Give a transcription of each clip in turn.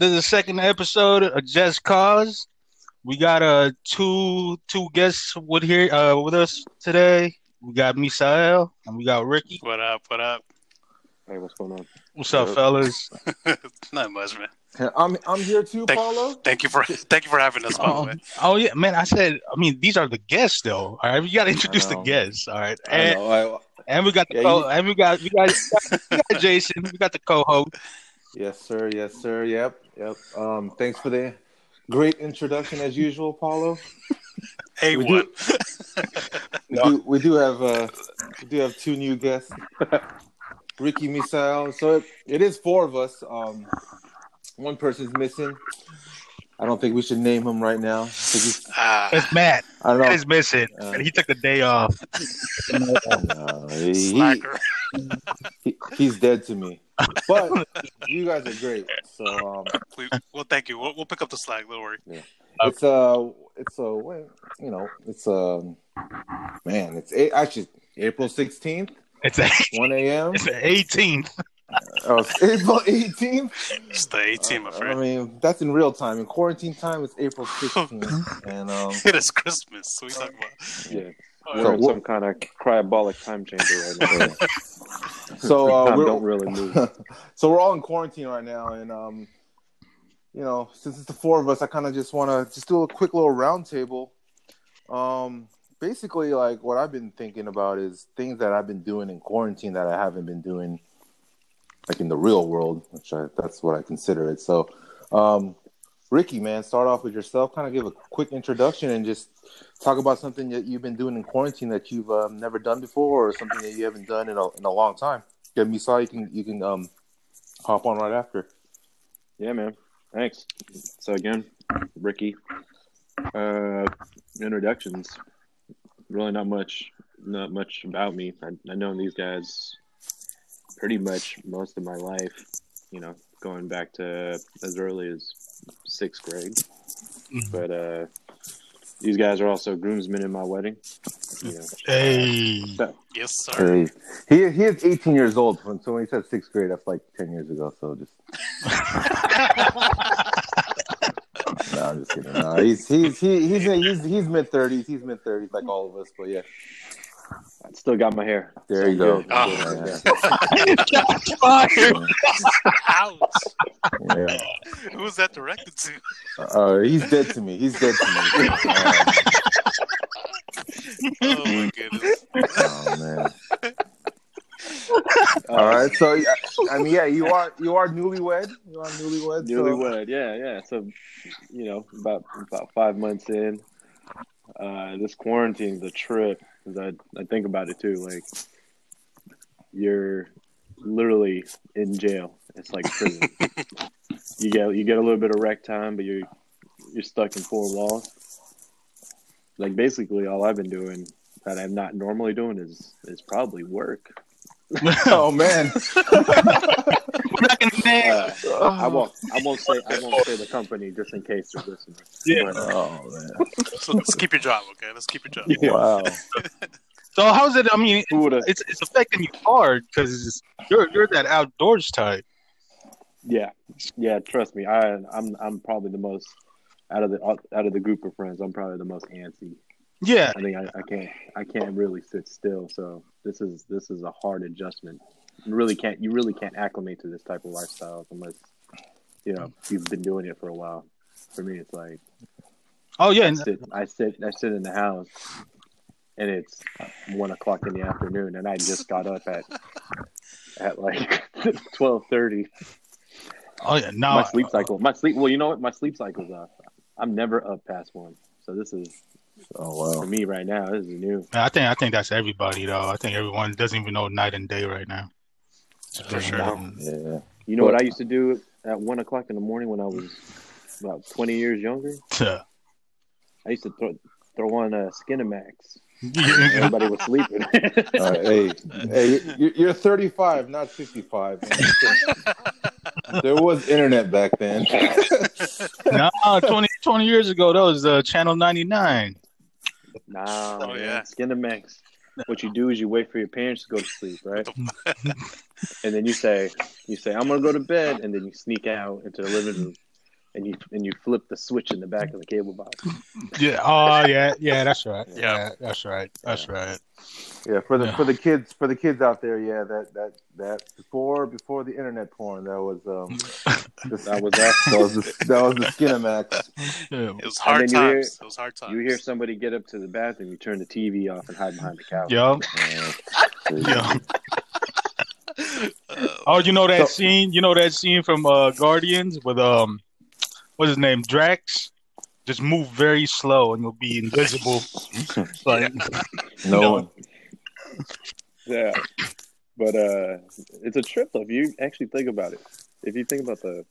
This is the second episode of Just Cause. We got uh two two guests with here uh with us today. We got Misael and we got Ricky. What up? What up? Hey, what's going on? What's up, fellas? Not much, man. I'm I'm here too, Thank- Paulo. Thank you for thank you for having us. By Oh, oh yeah, man. I said, I mean, these are the guests, though. All right, we got to introduce the guests. All right, I and, know. I, and we got the Yeah, co- you- and we got we got, we got Jason. We got the co-host. Yes, sir. Yes, sir. Yep. Yep. Um, thanks for the great introduction as usual, Paulo. Hey, we one. We do, we do have uh, we do have two new guests, Ricky Misael. So it, it is four of us. Um, one person's missing. I don't think we should name him right now. I, think he's- Ah, It's Matt. I don't Matt know. is missing, Uh, and he took the day off. Uh, he- he- slacker. he- he's dead to me. But you guys are great. So um, We, well, thank you. We'll, we'll pick up the slack. Don't worry. It's uh it's a well, you know, it's um man, it's eight, actually April sixteenth, It's a, one a.m. it's the 18th. Oh, it's April eighteenth. It's the 18, my I mean, that's in real time. In quarantine time, it's April sixteenth, and um, it is Christmas. What are you talking about? Yeah, we're So in some kind of cryobolic time chamber right now. so uh, we're don't really move. so we're all in quarantine right now, and um, you know, since it's the four of us, I kind of just want to just do a quick little roundtable. Um, basically, like what I've been thinking about is things that I've been doing in quarantine that I haven't been doing, like in the real world, which I, that's what I consider it. So, um, Ricky, man, start off with yourself. Kind of give a quick introduction and just talk about something that you've been doing in quarantine that you've um, never done before, or something that you haven't done in a in a long time. Yeah, Misa, you can you can um hop on right after. Yeah, man. Thanks. So again, Ricky. Uh, introductions. Really, not much. Not much about me. I, I known these guys pretty much most of my life. You know, going back to as early as sixth grade. Mhm. But uh, these guys are also groomsmen in my wedding. You know, Hey, so, Yes, sir. Hey, he he is 18 years old. When, so when he said sixth grade, that's like 10 years ago. So just no, I'm just kidding. No, he's he's he, he's he's he's mid 30s. He's mid 30s, like all of us. But yeah, I still got my hair. there So you go. Oh. Yeah, Ouch. yeah. Who's that directed to? Uh, he's dead to me. He's dead to me. Um, Oh my goodness. oh man. Uh, All right. So I mean, yeah, you are you are newlywed. You are newlywed. so- Newlywed, yeah, yeah. So, you know, about about five months in, uh, this quarantine's a trip. 'Cause I I think about it too. Like, you're literally in jail. It's like prison. you get you get a little bit of rec time, but you're you're stuck in four walls. Like basically, all I've been doing that I'm not normally doing is is probably work. oh man. We're not gonna name. Uh, I won't I won't say I won't say the company just in case you're listening. Yeah. But, Oh man. So let's keep your job, okay? Let's keep your job. Yeah. Wow. So how's it? I mean, Who would have? it's it's affecting you hard because you're you're that outdoors type. Yeah, yeah. Trust me, I I'm I'm probably the most out of the out of the group of friends. I'm probably the most antsy. Yeah, I think I, I can't I can't really sit still. So this is this is a hard adjustment. You really can't you really can't acclimate to this type of lifestyle unless you know you've been doing it for a while. For me, it's like Oh yeah, I sit I sit I sit in the house and it's one o'clock in the afternoon and I just got up at at like twelve thirty. oh yeah. No, my sleep cycle. My sleep. Well, you know what? My sleep cycle's off. I'm never up past one. So this is Oh for wow. me right now. This is new. I think I think that's everybody though. I think everyone doesn't even know night and day right now. For sure. Yeah. You know what I used to do at one o'clock in the morning when I was about 20 years younger? I used to throw throw on a Skinamax. Everybody was sleeping. All right, hey, hey, you- you're 35, not 55. there was internet back then. no, 20, 20 years ago, that was uh, Channel 99. Nah, Oh, man. yeah. Skinamax. What you do is you wait for your parents to go to sleep, right? and then you say, you say, I'm gonna go to bed, and then you sneak out into the living room, and you and you flip the switch in the back of the cable box. Yeah. Oh, yeah. Yeah. That's right. Yeah. Yeah. That's right. That's right. Yeah, for the Yeah. for the kids for the kids out there, yeah, that that that before before the internet porn, that was um this, That was that. that was the, that was the Skinamax. Yeah. It was hard then you hear- times. It was hard times. You hear somebody get up to the bathroom, you turn the TV off and hide behind the couch. Yo. Yeah. Uh, Oh, you know that So- scene? You know that scene from uh, Guardians with um, what's his name, Drax? Just move very slow and you'll be invisible. like, no No. one. Yeah. But uh it's a trip though. If you actually think about it. If you think about the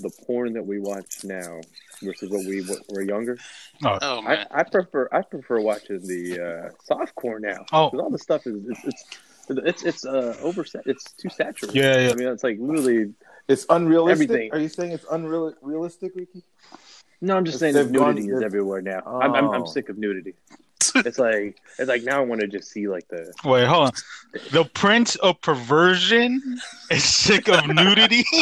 the porn that we watch now versus what we were younger, oh I, man. I prefer I prefer watching the uh softcore now. Oh. 'Cause all the stuff is it's it's it's, it's uh over it's too saturated. Yeah, yeah. I mean it's like literally It's unrealistic. Everything. Are you saying it's unreal realistic, Ricky? No, I'm just saying that gone- nudity is everywhere now. I'm, I'm I'm Oh. sick of nudity. It's like it's like now I want to just see like the wait, hold on. The Prince of Perversion is sick of nudity.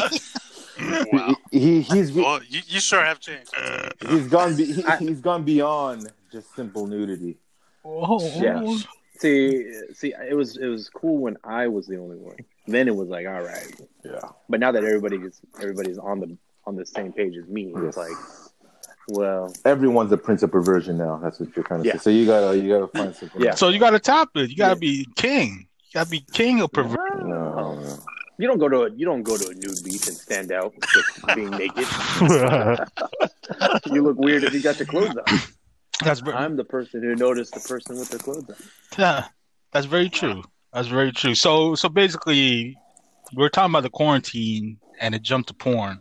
Wow. He, he he's Well, you, you sure have changed. he's gone be, he, I- he's gone beyond just simple nudity. Oh, Yeah. see see it was it was cool when I was the only one. Then it was like all right, Yeah. but now that everybody is everybody's on the on the same page as me, Yes. it's like well Everyone's a prince of perversion now. That's what you're trying to Yeah. say. So you gotta you gotta find something. Yeah. So you got to top it. You got to be king. You got to be king of perversion. No, no. you don't go to a, you don't go to a nude beach and stand out just being naked. You look weird if you got your clothes on. That's very, I'm the person who noticed the person with their clothes on. yeah, that's very true. That's very true. So so basically, we are talking about the quarantine and it jumped to porn.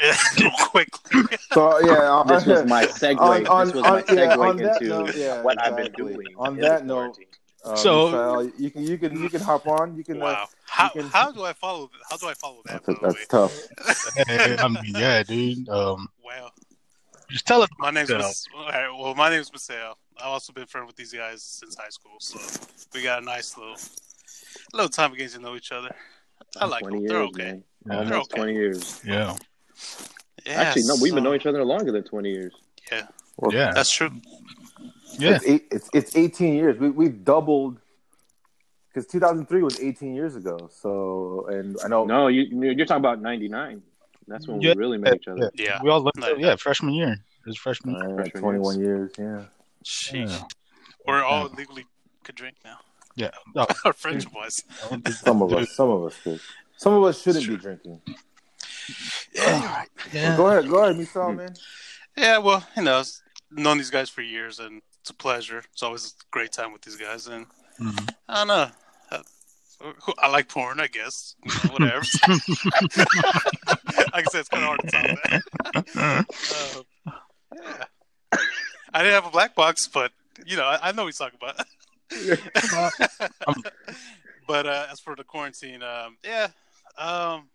Yeah, real quickly. So yeah, This was uh, my segue. On- on- this was my on- yeah, segue on that into note, yeah, what I've been doing. On that note, quarantine. uh, So- Misael, you can you can you can hop on. You can. Uh, Wow. How can- how do I follow? How do I follow that? that's, that's tough. I mean, yeah, dude. Um, Wow. just tell us. My name's Yeah. Mis- all right, well, my name's Misael. I've also been friends with these guys since high school, so we got a nice little little time getting to know each other. I like 20 them. years, They're okay. man. Yeah. They're okay. 20 years. Yeah, Yeah, Actually, no, we've been knowing each other longer than 20 years. Well, yeah, That's true. yeah. It's, eight, it's it's 18 years. We we've doubled because 2003 was 18 years ago. So and I know No, you, you're talking about 99. That's when Yeah. we really met each other. Yeah. We all looked. No, yeah, freshman year. It was freshman. year. uh, Freshman 21 years. Yeah. Sheesh. Yeah. We're all legally could drink now. Yeah. Oh, Our friendship wise. Some of us. Some of us could. Some of us shouldn't be drinking. Yeah, you're right. yeah. Go ahead. Go ahead. Misal, man. Yeah, well, you know, I've known these guys for years, and it's a pleasure. It's always a great time with these guys, and Mhm. I don't know. I, I like porn, I guess. You know, whatever. like I said, it's kind of hard to top that. Um, yeah. I didn't have a black box, but you know, I, I know what he's talking about. but uh, as for the quarantine, um, yeah, um,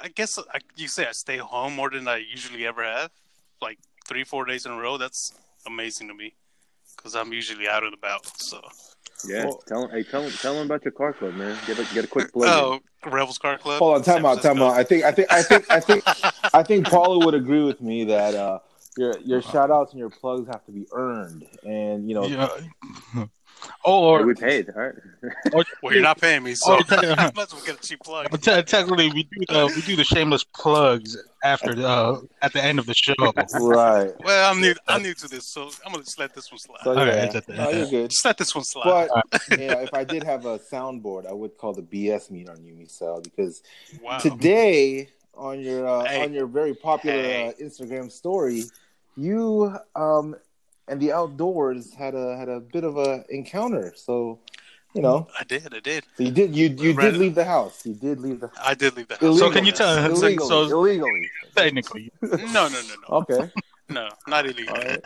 I guess I, you say I stay home more than I usually ever have, like three, four days in a row. That's amazing to me because I'm usually out and about. So, Yeah. Well- tell him, hey, tell him, tell him about your car club, man. Get a, get a quick plug. oh, Rebels Car Club. Hold on. Time out. Time out. I think. I think. I think. I think. I think Paula would agree with me that uh, your your shout outs and your plugs have to be earned, and you know. Yeah. Oh, Hey, or, we paid, all right? Well, you're not paying me, so Oh. I might as well get a cheap plug. But te- technically, we do the we do the shameless plugs after the uh, at the end of the show. Right. Well, I'm new. I'm new to this, so I'm gonna just let this one slide. So Okay, yeah, it's at the- no, you're good. Just let this one slide. But yeah, if I did have a soundboard, I would call the BS meet on you, Misal, because wow. today on your uh, Hey. on your very popular Hey. uh, Instagram story, you um and the outdoors had a had a bit of a encounter. So, you know, I did. I did. so you did you you Right. did leave the house. You did leave the House. I did leave the house. illegally. So can you tell- so- illegally? so- illegally. Technically, No, no, no, no, Okay. no, not illegal. All right.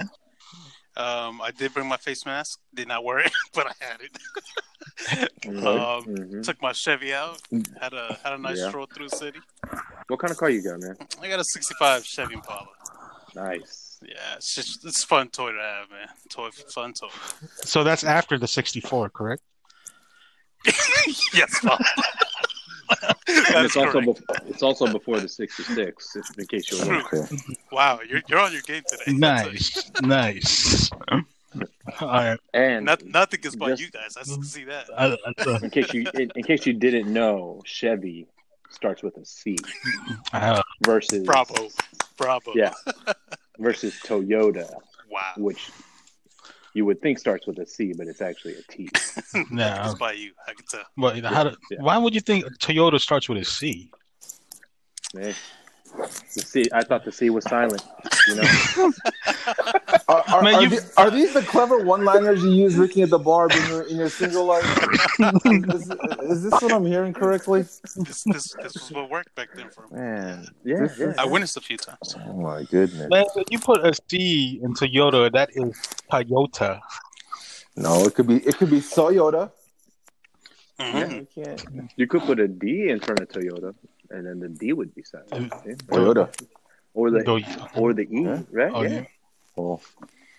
Um, I did bring my face mask. Did not wear it, but I had it. Mhm, Um, mhm. Took my Chevy out. Had a had a nice Yeah. stroll through the city. What kind of car you got, man? I got a '65 Chevy Impala. Nice. Yeah, it's just it's a fun toy to have, man. Toy, fun toy. so that's after the '64, correct? yes, Paul. And it's also correct. it's also before the '66, in case you're wondering. Wow, you're you're on your game today. Nice, nice. All right. And Not, nothing is by Just- you guys. I can see that. I, I, in case you in, in case you didn't know, Chevy starts with a C uh, versus Bravo, bravo. Yeah. Versus Toyota, Wow. which you would think starts with a C, but it's actually a T. no. It's by you. I can tell. What, how do, Yeah. Why would you think Toyota starts with a C? Man. The C, I thought the C was silent. You know, Are, are, Man, are, you- the- are these the clever one-liners you use, Ricky, at the bar in your in your single life? is, is this what I'm hearing correctly? This this this was what worked back then for me. Man, yeah, This yeah. is- I witnessed a few times. oh my goodness. Man, if you put a C in Toyota, that is Toyota. No, it could be it could be Toyota. Mhm. Yeah, you can't. You could put a D in front of Toyota, and then the D would be silent. yeah. Toyota. or the Do- or the E, Yeah. right? Oh, yeah. yeah. Oh.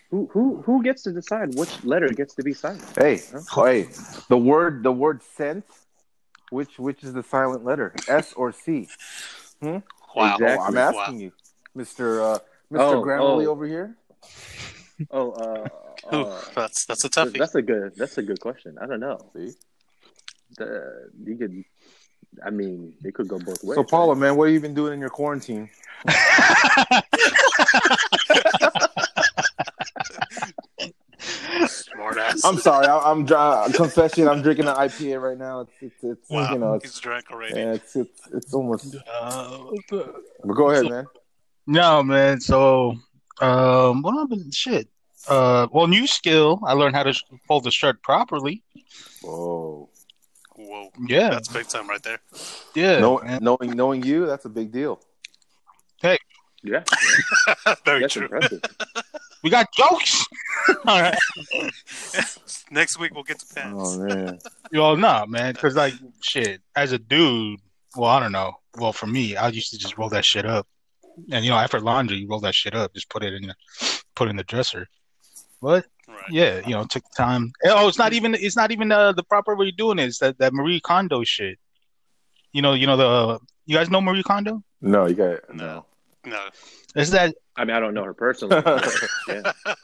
Who who who gets to decide which letter gets to be silent? Hey, hey, the word the word sent, Which which is the silent letter? S or C? Hmm? Wow. Exactly. Oh, I'm Wow. asking you, Mister uh, Mister Oh, Grammarly oh. over here. Oh, uh, Ooh, uh, that's that's a toughie. that's a good that's a good question. I don't know. See? The, you could, I mean, it could go both ways. So, right? Paula, man, what have you been doing in your quarantine? Smart ass. I'm sorry, I, I'm dry, confession. I'm drinking an IPA right now. It's it's, it's wow. you know it's He's drunk already. yeah, it's it's it's almost. Uh, But go ahead, man. no, man. So, um, what happened? Shit. Uh, well, new skill. I learned how to sh- fold the shirt properly. Whoa, Whoa. Yeah, That's big time right there. yeah. know, knowing knowing you, that's a big deal. Hey, yeah, Very that's true. impressive. We got jokes. All right. Next week we'll get to pants. Oh man, Well, no, man, because like shit, as a dude, well, I don't know. Well, for me, I used to just roll that shit up, and you know, after laundry, you roll that shit up, just put it in the put it in the dresser. But Right. Yeah, you know, it took time. Oh, it's not even it's not even uh, the proper way of doing it. It's that that Marie Kondo shit. You know, you know the you guys know Marie Kondo. no, you got. No. No. Is that I mean, I don't know her personally. yeah,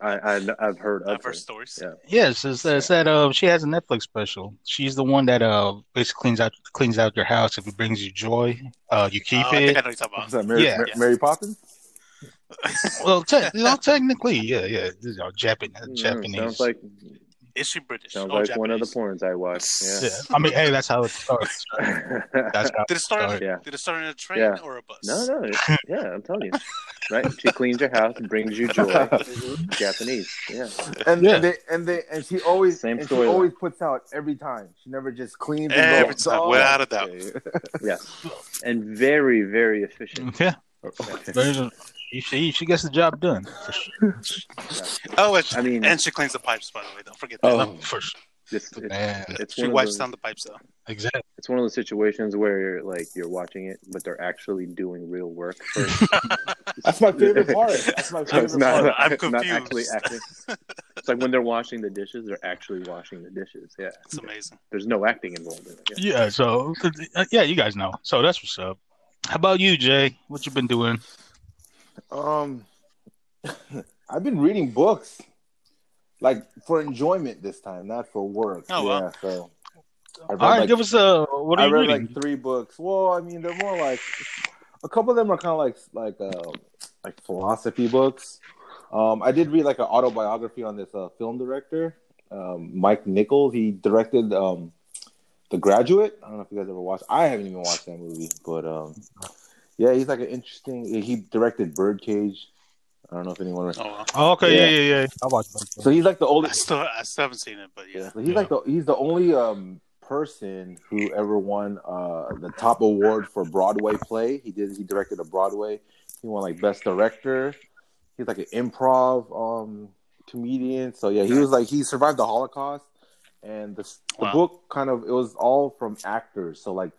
I, I I've heard of I've her. stories. Yeah. yes, it's, it's that uh she has a Netflix special. She's the one that uh basically cleans out cleans out your house if it brings you joy. Uh, you keep Oh, I think it. I know what you're talking What's about. that, Mary, Yeah. Mar- Mary Poppins? Well, te- you know, technically, yeah, yeah, you know, Japan, Mm, Japanese. Sounds like Is she British? sounds or like one of the Japanese? porns I watched. yeah. I mean, hey, that's how it starts. Yeah. That's how. Did it start? Sorry. Yeah. Did it start in a train Yeah. or a bus? no, no. Yeah, I'm telling you. Right? She cleans your house, and brings you joy. Japanese. Yeah. And, Yeah. they and they and she always Same and she storyline. always puts out every time. She never just cleans and Every goes, time, "Oh, without a doubt. okay." Yeah. And very, very efficient. Yeah, there's a, she she gets the job done for sure. Oh, and, I mean- and she cleans the pipes. By the way, don't forget that. Oh, For sure. It's, it's, it's she wipes those- down the pipes though. exactly. it's one of those situations where you're like you're watching it, but they're actually doing real work. That's my favorite part. That's my it's favorite not, part. I'm not actually confused. acting. It's like when they're washing the dishes, they're actually washing the dishes. Yeah, It's amazing. there's no acting involved in it. Yeah. Yeah. So uh, yeah, you guys know. So that's what's up. How about you, Jay? What you been doing? Um, I've been reading books, like for enjoyment this time, not for work. Oh, yeah, wow. so. I read, All right, like, give us a. What are I you read reading? like three books. Well, I mean, they're more like a couple of them are kind of like like uh, like philosophy books. Um, I did read like an autobiography on this uh, film director, um, Mike Nichols. He directed um, The Graduate. I don't know if you guys ever watched. I haven't even watched that movie, but um, yeah, he's like an interesting. He directed Birdcage. I don't know if anyone. Oh, well. Oh, okay, Yeah. yeah, yeah, yeah. I watched that. So he's like the I oldest. still, I still haven't seen it, but yeah. So he's like the he's the only um person who ever won uh the top award for Broadway play. He did he directed a Broadway. He won like best director. He's like an improv um comedian. So yeah, he was like he survived the Holocaust and the the Wow. book kind of it was all from actors. So like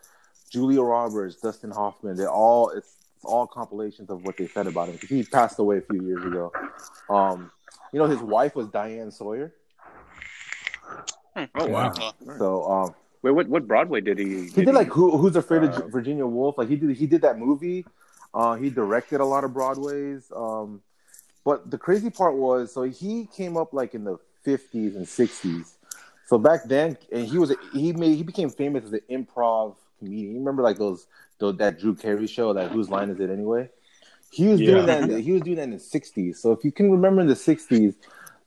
Julia Roberts, Dustin Hoffman, they're all it's, it's all compilations of what they said about him because he passed away a few years ago. Um you know his wife was Diane Sawyer. Oh wow. Uh, So um, Wait, what what Broadway did he? he did like Who, Who's Afraid uh, of Virginia Woolf? Like he did he did that movie. Uh, he directed a lot of Broadways. Um, but the crazy part was, so he came up like in the fifties and sixties. So back then, and he was a, he made he became famous as an improv comedian. You remember like those, those that Drew Carey show, that Whose Line Is It Anyway? He was doing that. The, he was doing that in the '60s. So if you can remember in the '60s,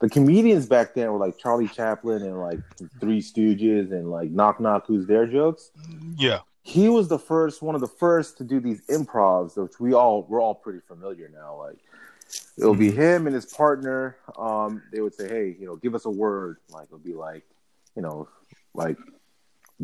the comedians back then were like Charlie Chaplin and like Three Stooges and like Knock Knock Who's There jokes. Yeah. He was the first, one of the first to do these improvs, which we all we're all pretty familiar now. Like it'll be him and his partner. Um, they would say, "Hey, you know, give us a word." Like it'll be like, you know, like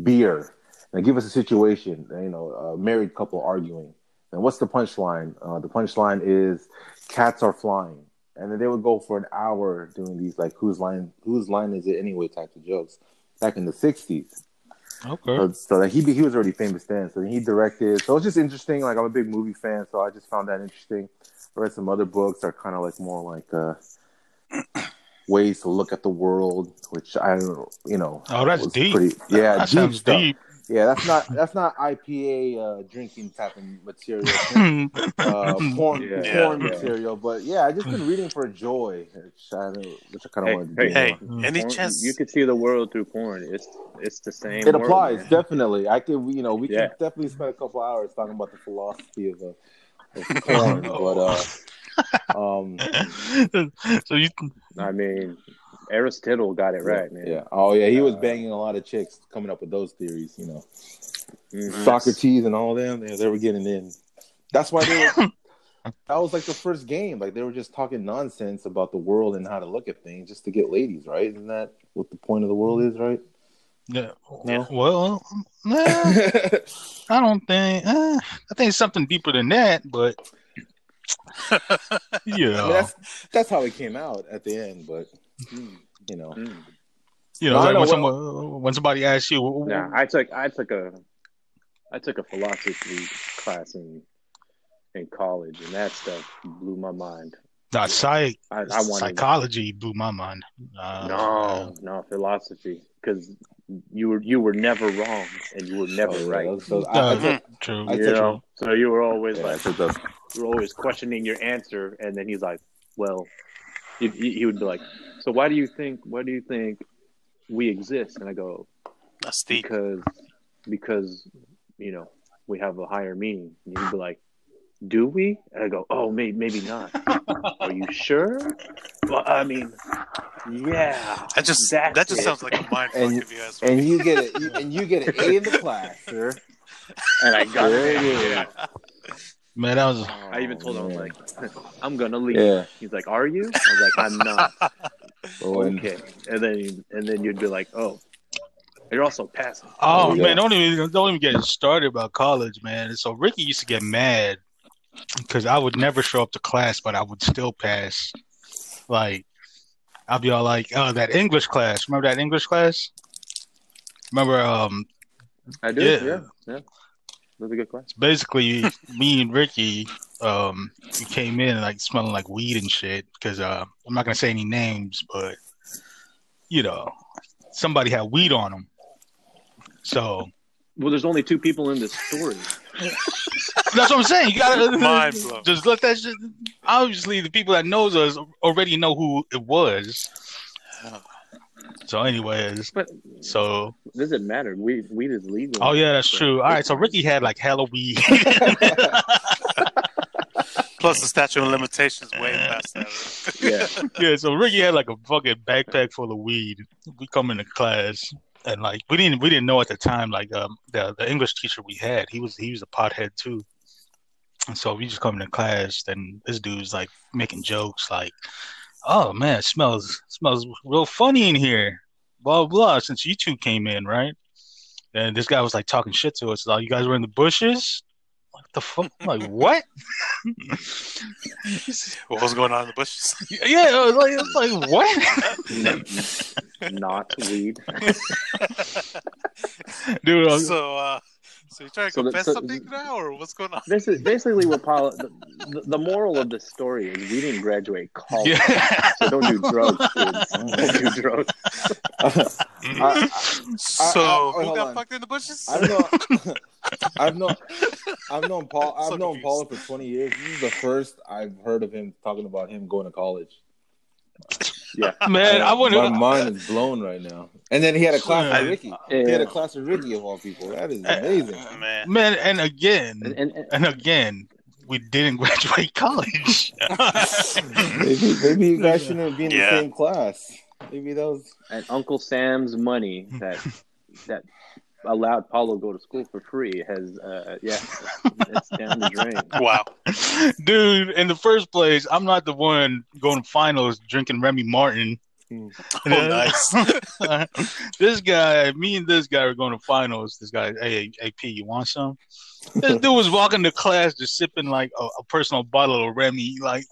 beer. And give us a situation. You know, a married couple arguing. And what's the punchline? Uh, the punchline is cats are flying. And then they would go for an hour doing these like whose line whose line is it anyway types of jokes back in the sixties. Okay. So, so that he he was already famous then. So he directed. So it's just interesting. Like I'm a big movie fan, so I just found that interesting. I read some other books that are kind of like more like uh, ways to look at the world, which I don't, you know. Oh, that's deep. Pretty, yeah, that deep stuff. deep. Yeah, that's not that's not IPA uh, drinking type of material. uh, porn, Yeah. porn Yeah. material, but yeah, I just been reading for joy, which I, which I kind of Hey, wanted to do. hey, more. any Porn- chance? you could see the world through porn. It's it's the same. It world, applies man. definitely. I could, you know, we Yeah. could definitely spend a couple hours talking about the philosophy of, uh, of porn, but uh, um, so you I mean, Aristotle got it right, man. yeah, oh yeah, he was Uh, banging a lot of chicks coming up with those theories, you know, Mhm. Socrates and all them. They, they were getting in. That's why they were. that was like the first game. Like they were just talking nonsense about the world and how to look at things, just to get ladies, right? Isn't that what the point of the world is, right? yeah. No. Well, nah, I don't think. Uh, I think it's something deeper than that, but yeah, I mean, that's that's how it came out at the end, but Mm. You know, Mm. you know, No, like know when what- someone when somebody asks you, Nah, I took I took a I took a philosophy class in in college, and that stuff blew my mind. Not psych, I, I wanted psychology blew my mind. Uh, no, no philosophy because you were you were never wrong and you were never Oh, right. those- those- uh, I- I took- true. I you took- know, so you were always yeah, like you were always questioning your answer, and then he's like, "Well," he, he he would be like, "So why do you think why do you think we exist?" And I go, That's deep. because because you know we have a higher meaning. And you'd be like, "Do we?" And I go, "Oh, maybe maybe not." Are you sure? Well, I mean, yeah. That just That's that just it. sounds like a mind fuck And- if you ask me. and you get it, you, and you get an A in the class, sir. And I got it it. is. Yeah. Man, that was I even told him man. like, "I'm gonna leave." Yeah. He's like, "Are you?" I was like, "I'm not." So when- okay. And then and then you'd be like, "Oh, you're also passing." Oh There man, go. don't even don't even get started about college, man. So Ricky used to get mad because I would never show up to class, but I would still pass. Like I'd be all like, "Oh, that English class. Remember that English class? Remember? Um, I do. Yeah. Yeah. Yeah. That was a good question. it's basically me and Ricky. Um, we came in like smelling like weed and shit. Because uh, I'm not gonna say any names, but you know, somebody had weed on them. So Well, there's only two people in this story. That's what I'm saying. You gotta Mind blown. just let that shit. Obviously, the people that knows us already know who it was. So, anyways, But so does it matter? Weed, weed is legal. oh yeah, that's true. All right, so Ricky had like Halloween. Plus the statute of limitations way past that. Yeah. yeah, so Ricky had like a fucking backpack full of weed. We come into class and like we didn't we didn't know at the time like um the the English teacher we had he was he was a pothead too. And so we just come into class, then this dude's like making jokes like, "Oh man, it smells smells real funny in here." Blah blah. Since you two came in, right? And this guy was like talking shit to us. Like, you guys were in the bushes. What the fuck? I'm like, what? What was going on in the bushes? yeah, I was like, I was like what? Not weed. Dude, I was- so, uh, So you trying to So the- confess so- something now, or what's going on? This is basically what Paul. The, the moral of the story is we didn't graduate college, Yeah. so don't do drugs, kids. Don't do drugs. Mm-hmm. I, So I- wait, who hold got on. fucked in the bushes? I've known, I've known, I've known Paul. I've So known confused. Paula for twenty years. This is the first I've heard of him talking about him going to college. Yeah, man, I my wouldn't. mind is blown right now. And then he had a class I- with Ricky. He had a class with Ricky of all people. That is eh, amazing. Man, Man, and again, And, and, and and again, we didn't graduate college. maybe, maybe you guys shouldn't be in Yeah. the same class. Maybe those was. and Uncle Sam's money that that allowed Paulo go to school for free has uh yeah it's down the drain. wow. Dude, in the first place, I'm not the one going to finals drinking Remy Martin. Hmm. Oh, nice. this guy, me and this guy were going to finals. This guy, hey, AP, you want some? This dude was walking to class just sipping like a, a personal bottle of Remy. Like,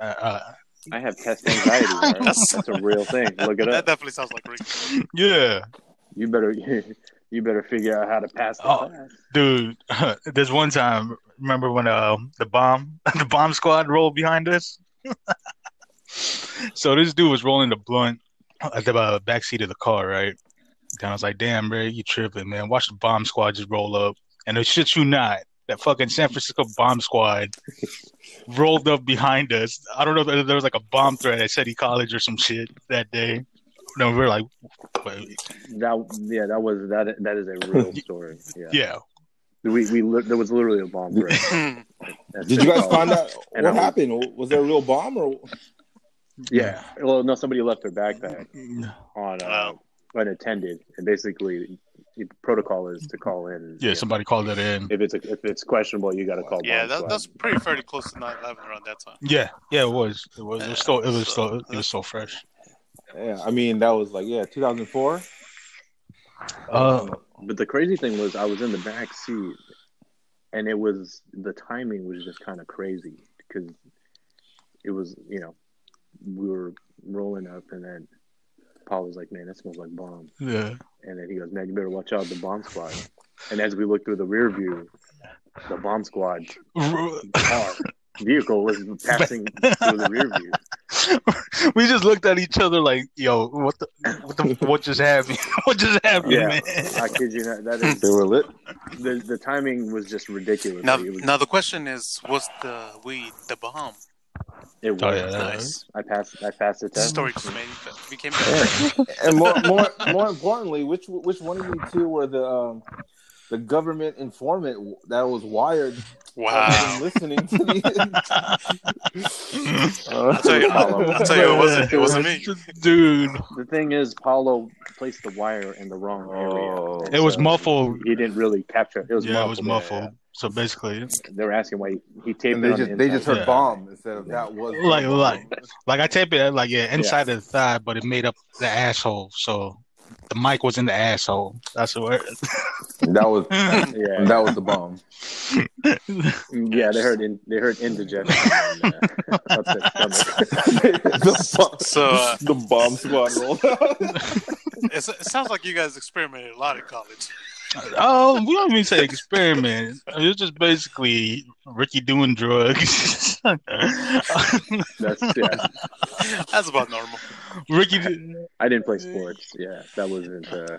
uh, uh, I have test anxiety. all right? That's- That's a real thing. Look it that up. definitely sounds like Rick. yeah, You better you better figure out how to pass the Oh. class. dude. There's one time. Remember when uh, the bomb, the bomb squad rolled behind us? so this dude was rolling the blunt at the uh, back seat of the car, right? And I was like, "Damn, bro, you tripping, man? Watch the bomb squad just roll up." And it shit you not, that fucking San Francisco bomb squad rolled up behind us. I don't know if there was like a bomb threat at City College or some shit that day. No, we're like, wait, That yeah, that was that that is a real story. Yeah. yeah. We we li- there was literally a bomb threat. Did you guys City find College. out And what I- happened? Was there a real bomb or? Yeah. Well, no, somebody left their backpack on uh, Wow. unattended, and basically the protocol is to call in. Yeah, somebody called it in. If it's a, if it's questionable, you got to call. yeah, that, that's pretty fairly close to 9 11 around that time. Yeah, yeah, it was. It was. It was still. It was So- still. It was so fresh. Yeah, I mean that was like yeah, 2004. Uh, But the crazy thing was, I was in the back seat, and it was the timing was just kind of crazy because it was you know we were rolling up, and then Paul was like, "Man, that smells like bomb," yeah. and then he goes, "Man, you better watch out, the bomb squad." And as we looked through the rear view, the bomb squad car vehicle was passing through the rear view. we just looked at each other like, "Yo, what the, what the, what just happened? what just happened, Yeah. man?" I kid you not. That is They were lit. the the timing was just ridiculous. Now, was, now the question is, was the weed the bomb? it was. Oh, yeah. Nice. I passed. I passed the The test. story just made became. Yeah. and more, more, more importantly, which which one of you two were the um, the government informant that was wired Wow. listening to the? I'll tell you, I'll tell you, it wasn't, it wasn't me. dude. The thing is, Paulo placed the wire in the wrong area. Oh. And It was muffled. He didn't really capture. It was yeah, muffled. it was muffled. So basically, They were asking why he, he taped and it they on just the they just heard Yeah. bomb instead of that was like like like I taped it like yeah inside of the thigh, but it made up the asshole. So the mic was in the asshole. That's what. that was Yeah, that was the bomb. yeah. They heard in, they heard indigestion. and, uh, the, bomb, So, uh, the bomb squad rolled. It's, it sounds like you guys experimented a lot in college. Oh, we don't even say experiment. It was just basically Ricky doing drugs. That's yeah. That's about normal. Ricky. did- I didn't play sports. Yeah, that wasn't uh,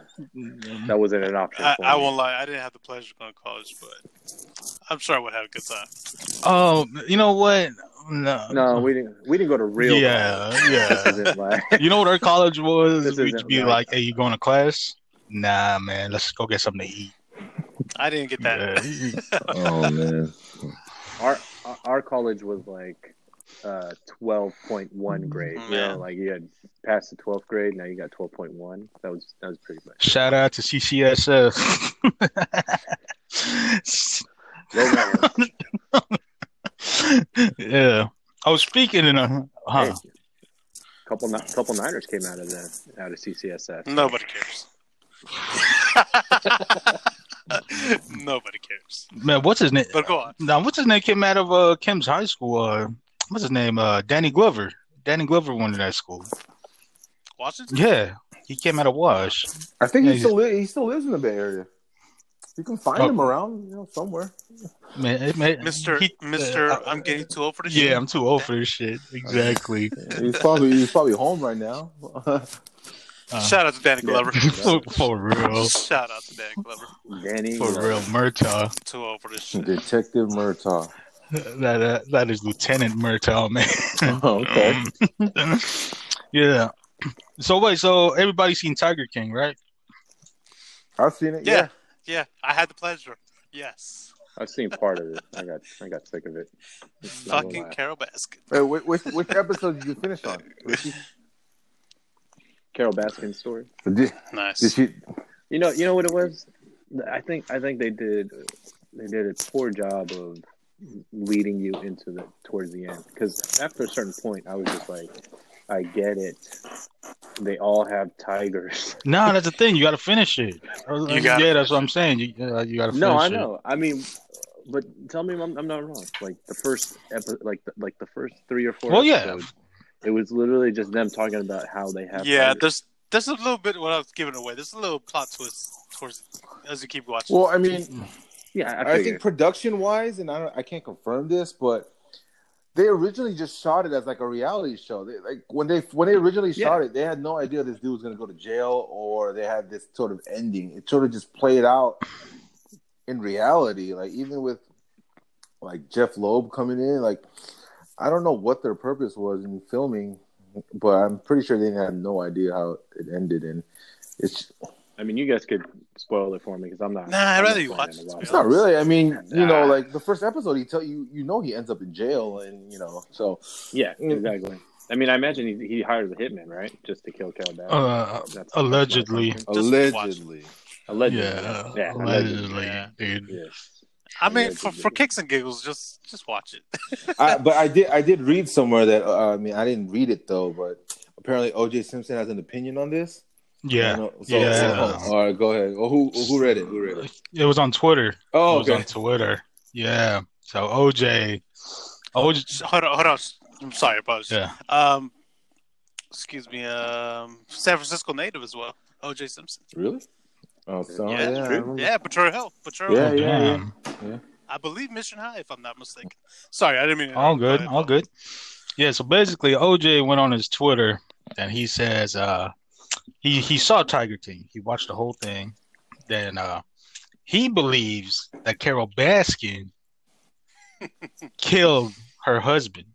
that wasn't an option. I, for I me. won't lie, I didn't have the pleasure of going to college, but I'm sure I would have a good time. Oh, you know what? No, No, we didn't. We didn't go to real. Yeah, college. yeah. Like- You know what our college was? This We'd be right. like, "Hey, you going to class?" Nah, man. Let's go get something to eat. I didn't get that. Yeah. oh man. our our college was like uh twelve point one grade. You Yeah. know, like you had passed the twelfth grade, now you got twelve point one. That was that was pretty much. Shout out to CCSF. Low level. yeah. Oh, speaking in a Hey, couple couple Niners came out of the out of CCSF. Nobody cares. Nobody cares. Man, what's his name? But go on. Now, what's his name? Came out of uh, Kim's high school. Uh, what's his name? Uh, Danny Glover. Danny Glover went to that school. Washington? Yeah, he came out of Wash. I think Yeah, he still li- he still lives in the Bay Area. You can find Oh. him around, you know, somewhere. Man, it may- Mister he- Mister, uh, I'm getting too old for this. shit. Yeah, I'm too old for this shit. Exactly. He's probably he's probably home right now. Uh, Shout out to Danny Glover. for, for real. Shout out to Danny Glover. Danny. For uh, real, Murtaugh. Too old for this shit. Detective Murtaugh. That uh, that is Lieutenant Murtaugh, man. okay. yeah. So wait, so everybody's seen Tiger King, right? I've seen it. Yeah. Yeah. Yeah, I had the pleasure. Yes. I've seen part of it. I got I got sick of it. Not gonna Fucking lie. Carole Baskin. Hey, which, which, which episode did you finish on? Ricky? Carole Baskin story. Did, Nice. did she? You know, you know what it was. I think I think they did they did a poor job of leading you into the towards the end because after a certain point, I was just like, I get it. They all have tigers. No, that's the thing. You got to finish it. You gotta yeah, that's what I'm saying. You, uh, you got to No, I it. know. I mean, but tell me I'm, I'm not wrong. Like the first epi- like the, like the first three or four. Well, yeah. Episodes, It was literally just them talking about how they have. Yeah, tigers. there's there's a little bit what I was giving away. There's a little plot twist towards as you keep watching. Well, I mean, yeah. I, I, think production wise, and I don't, I can't confirm this, but they originally just shot it as like a reality show. They, like when they when they originally Yeah. shot it, they had no idea this dude was going to go to jail or they had this sort of ending. It sort of just played out in reality. Like even with like Jeff Lowe coming in, like I don't know what their purpose was in filming, but I'm pretty sure they had no idea how it ended. And it's I mean, you guys could spoil it for me because I'm not. Nah, I'd rather you watch it it, a to lot. be It's not really. I mean, you know, like the first episode, he tell you, you know, he ends up in jail, and you know, so Yeah, exactly. I mean, I imagine he, he hires a hitman, right, just to kill Carole Baskin. Uh, That's- that's allegedly. my assumption. Just allegedly. Allegedly. Yeah, yeah, allegedly, Yeah. dude. Yes. I mean, for, for kicks and giggles, just just watch it. I, but I did, I did read somewhere that uh, I mean, I didn't read it though, but apparently O.J. Simpson has an opinion on this. I Yeah, so- Yeah. so- all right, go ahead. Oh, who who read it? Who read it? it was on Twitter. Oh, it was okay. on Twitter. Yeah. So OJ, OJ, hold on, hold on. I'm sorry, apologies. yeah. Um, excuse me. Um, San Francisco native as well. O.J. Simpson. Really? Oh, so Yeah, yeah, it's I true. remember. Yeah, Potrero Hill. Potrero Yeah, Hill. yeah, Damn. I believe Mission High, if I'm not mistaken. Sorry, I didn't mean. to All good, all ahead, good. Yeah, so basically OJ went on his Twitter and he says uh he he saw Tiger King. He watched the whole thing. Then uh he believes that Carole Baskin killed her husband.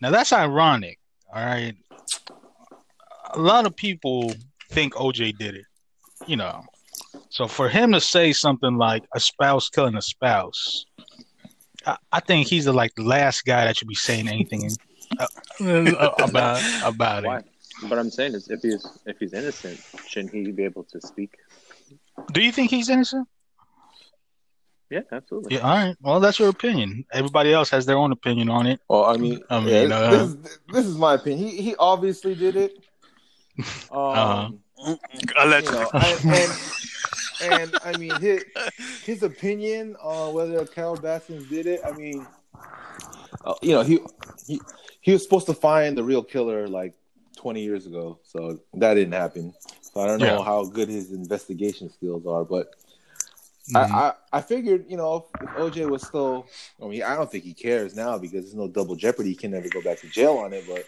Now that's ironic, all right? A lot of people think OJ did it, you know. So for him to say something like a spouse killing a spouse, I, I think he's the like the last guy that should be saying anything uh, uh, about about Why? it. But I'm saying is, if he's if he's innocent, shouldn't he be able to speak? Do you think he's innocent? Yeah, absolutely. Yeah, all right. Well, that's your opinion. Everybody else has their own opinion on it. Well, I mean, I yeah, mean, uh, this, is, this is my opinion. He he obviously did it. Um, Uh-huh. You Allegedly. know, I, and and I mean his his opinion on whether Carole Baskin did it. I mean, uh, you know, he he he was supposed to find the real killer like 20 years ago, so that didn't happen. So I don't know Yeah. how good his investigation skills are, but Mhm. I, I I figured you know if OJ was still, I mean, I don't think he cares now because there's no double jeopardy. He can never go back to jail on it, but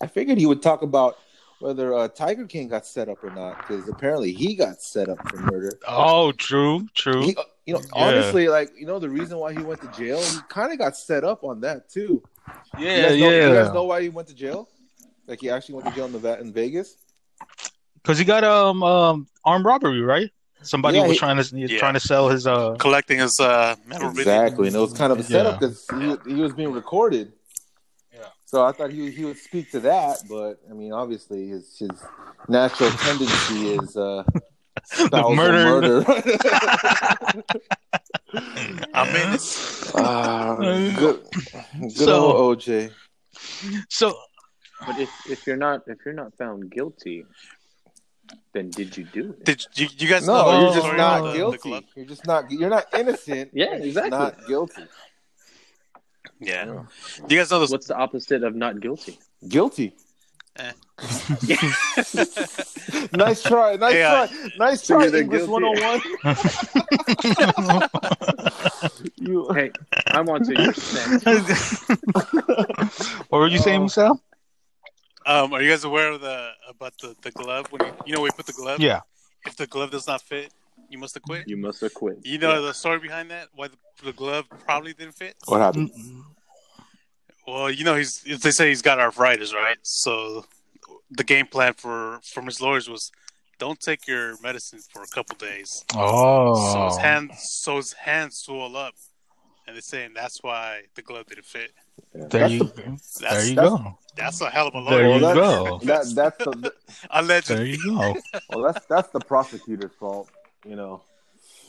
I figured he would talk about whether uh, Tiger King got set up or not because apparently he got set up for murder. oh, true, true. He, uh, you know, Yeah. honestly, like you know, the reason why he went to jail, he kind of got set up on that too. yeah, you know, yeah. You guys know why he went to jail? Like he actually went to jail in, the, in Vegas. Because he got um um armed robbery, right? Somebody Yeah, was he- trying to Yeah. trying to sell his uh Collecting his uh, memorabilia. Exactly, and it was kind of a setup Yeah. because he, he was being recorded. Yeah. So I thought he he would speak to that, but I mean, obviously, his his natural tendency is uh, spousal murder. murder. I mean, it's, Ah, good, good So- old OJ. so But if, if you're not if you're not found guilty, then did you do it? did you, you guys No, know you're just not of the- the guilty. you're just not. You're not innocent. Yeah, You're just exactly. Not guilty. Yeah. Do you guys know this? What's the opposite of not guilty? Guilty. Eh. nice try, nice Hey, uh, try, nice try, Figured they're English guilty. 101. you, Hey, I want to use what were you saying, Oh. Michelle? Um, are you guys aware of the about the, the glove when you you know we put the glove? Yeah. If the glove does not fit, you must have quit. You must have quit. You know the story behind that? Why the, the glove probably didn't fit? what happened? Well, you know he's they say he's got arthritis, right? So the game plan for from his lawyers was don't take your medicine for a couple days. Oh. So his oh. hands so his hands swell up, and they're saying that's why the glove didn't fit. There you, the- there you that's- go. that's a hell of a lawyer. There you Well, go. That, that's the There you go. well, that's that's the prosecutor's fault, you know,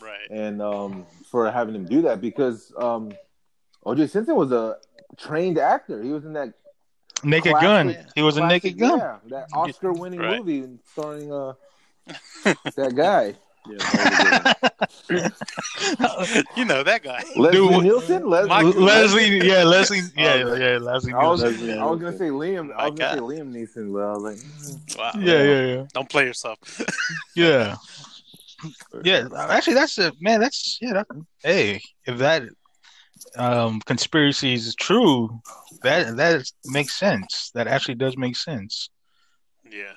right? and um, for having him do that because um, O.J. Simpson was a trained actor. He was in that Naked Classic- Gun. He was a Naked Gun. Yeah, that Oscar-winning Right. movie starring uh, that guy Yeah, that was a good one. you know that guy. Leslie Dude, Nielsen. Leslie, My- Leslie, yeah, Leslie, yeah, Oh, yeah, Leslie. I was, Leslie I was gonna say Liam. I My was gonna say Liam Neeson, but I was like, mm. Wow. Yeah, yeah, yeah, Don't play yourself. yeah, yeah. Actually, that's a man. That's yeah. That, hey, if that um conspiracy is true, that that makes sense. That actually does make sense. yeah.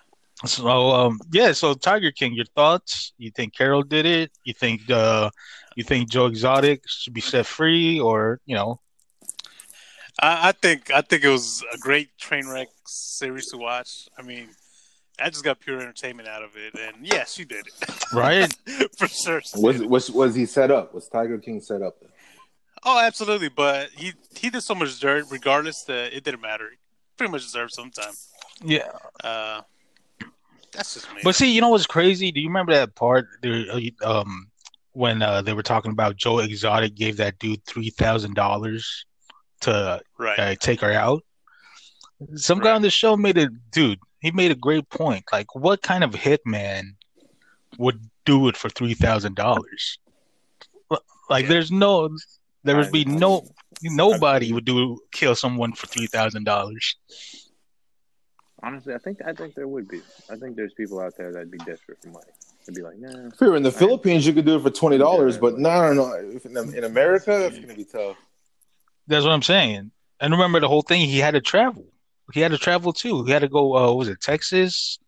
So um yeah, so Tiger King, your thoughts? You think Carole did it? You think uh you think Joe Exotic should be set free or, you know, I, I think I think it was a great train wreck series to watch. I mean, I just got pure entertainment out of it, and yes, she did it right? for sure. she was was was he set up? Was Tiger King set up? Oh, absolutely. But he he did so much dirt, regardless that it didn't matter. He pretty much deserved some time. Yeah. Uh, that's just me. But see, you know what's crazy? Do you remember that part there um when uh, they were talking about Joe Exotic gave that dude $3,000 to right. uh, take her out? Some guy on the show made a dude, he made a great point. Like what kind of hitman would do it for $3,000? Like Yeah. there's no there would be no nobody would do kill someone for $3,000. Honestly, I think I think there would be. I think there's people out there that'd be desperate for money. They'd be like, nah. If you're in the Philippines, you could do it for twenty dollars, Yeah. but no, no, no. In, in America, that's gonna be tough. That's what I'm saying. And remember the whole thing. He had to travel. He had to travel too. He had to go. Uh, what was it Texas?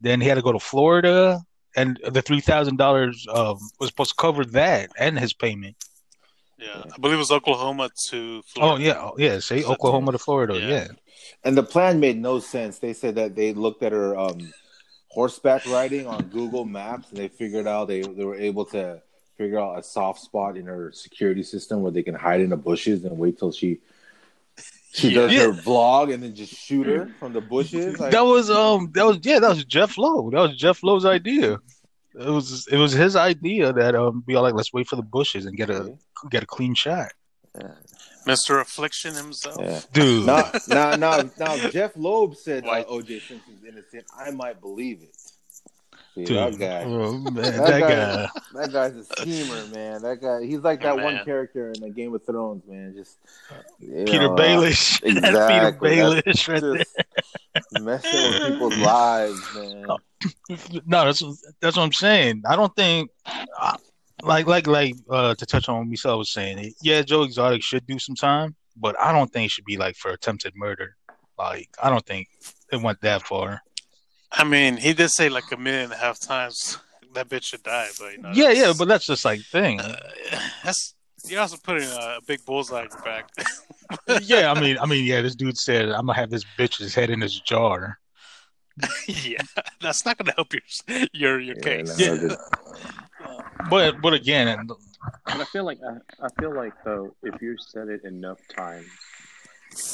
Then he had to go to Florida, and the three thousand dollars um, was supposed to cover that and his payment. Yeah, I believe it was Oklahoma to Oh Florida. yeah, oh, yeah. Say So- Oklahoma to Florida. Yeah. Yeah. And the plan made no sense. They said that they looked at her um, horseback riding on Google Maps, and they figured out they they were able to figure out a soft spot in her security system where they can hide in the bushes and wait till she she does Yeah. her vlog and then just shoot her from the bushes. Like, That was um. That was yeah. That was Jeff Lowe. That was Jeff Lowe's idea. It was it was his idea that um be all like let's wait for the bushes and get a get a clean shot, Mr. Affliction himself. yeah. dude. now, now, now, now, Jeff Lowe said uh, OJ Simpson's innocent. I might believe it. See, dude. that guy. Oh, man, That that guy- guy. That guy's a schemer, man. That guy, he's like that Yeah, one man. character in the Game of Thrones, man. Just Peter know, Baelish. Peter exactly. Baelish right there. messing with people's lives, man. No, that's that's what I'm saying. I don't think, uh, like like like uh, to touch on what Michelle was saying. Yeah, Joe Exotic should do some time, but I don't think it should be like for attempted murder. Like I don't think it went that far. I mean, he did say like a million and a half times that bitch should die, but you know. Yeah, yeah, but that's just like thing. uh, that's you're also putting a big bullseye on your back. yeah, I mean, I mean, yeah. This dude said I'm gonna have this bitch's head in his jar. yeah, that's not going to help your your your Yeah, case. no, Yeah. just- But but again, and But I feel like I, I feel like though, if you said it enough times,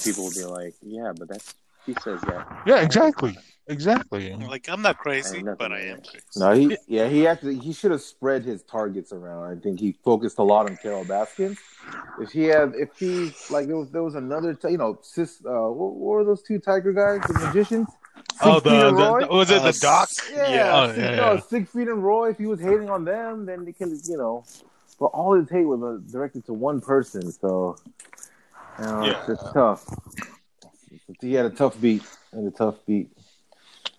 people will be like, yeah, but that's he says that. yeah, exactly, exactly. Like I'm not crazy, Ain't nothing but I am crazy. no, he, yeah, he actually he should have spread his targets around. I think he focused a lot on Carole Baskin. If he had, if he like, there was there was another, t- you know, sis, uh, what, what were those two tiger guys, the magicians? Oh, Six the, the, was it Uh, the doc? Yeah, Yeah. Oh, six, yeah, no, yeah. Siegfried and Roy. If he was hating on them, then they can, you know. But all his hate was uh, directed to one person, so you know, Yeah. it's tough. He had a tough beat and a tough beat.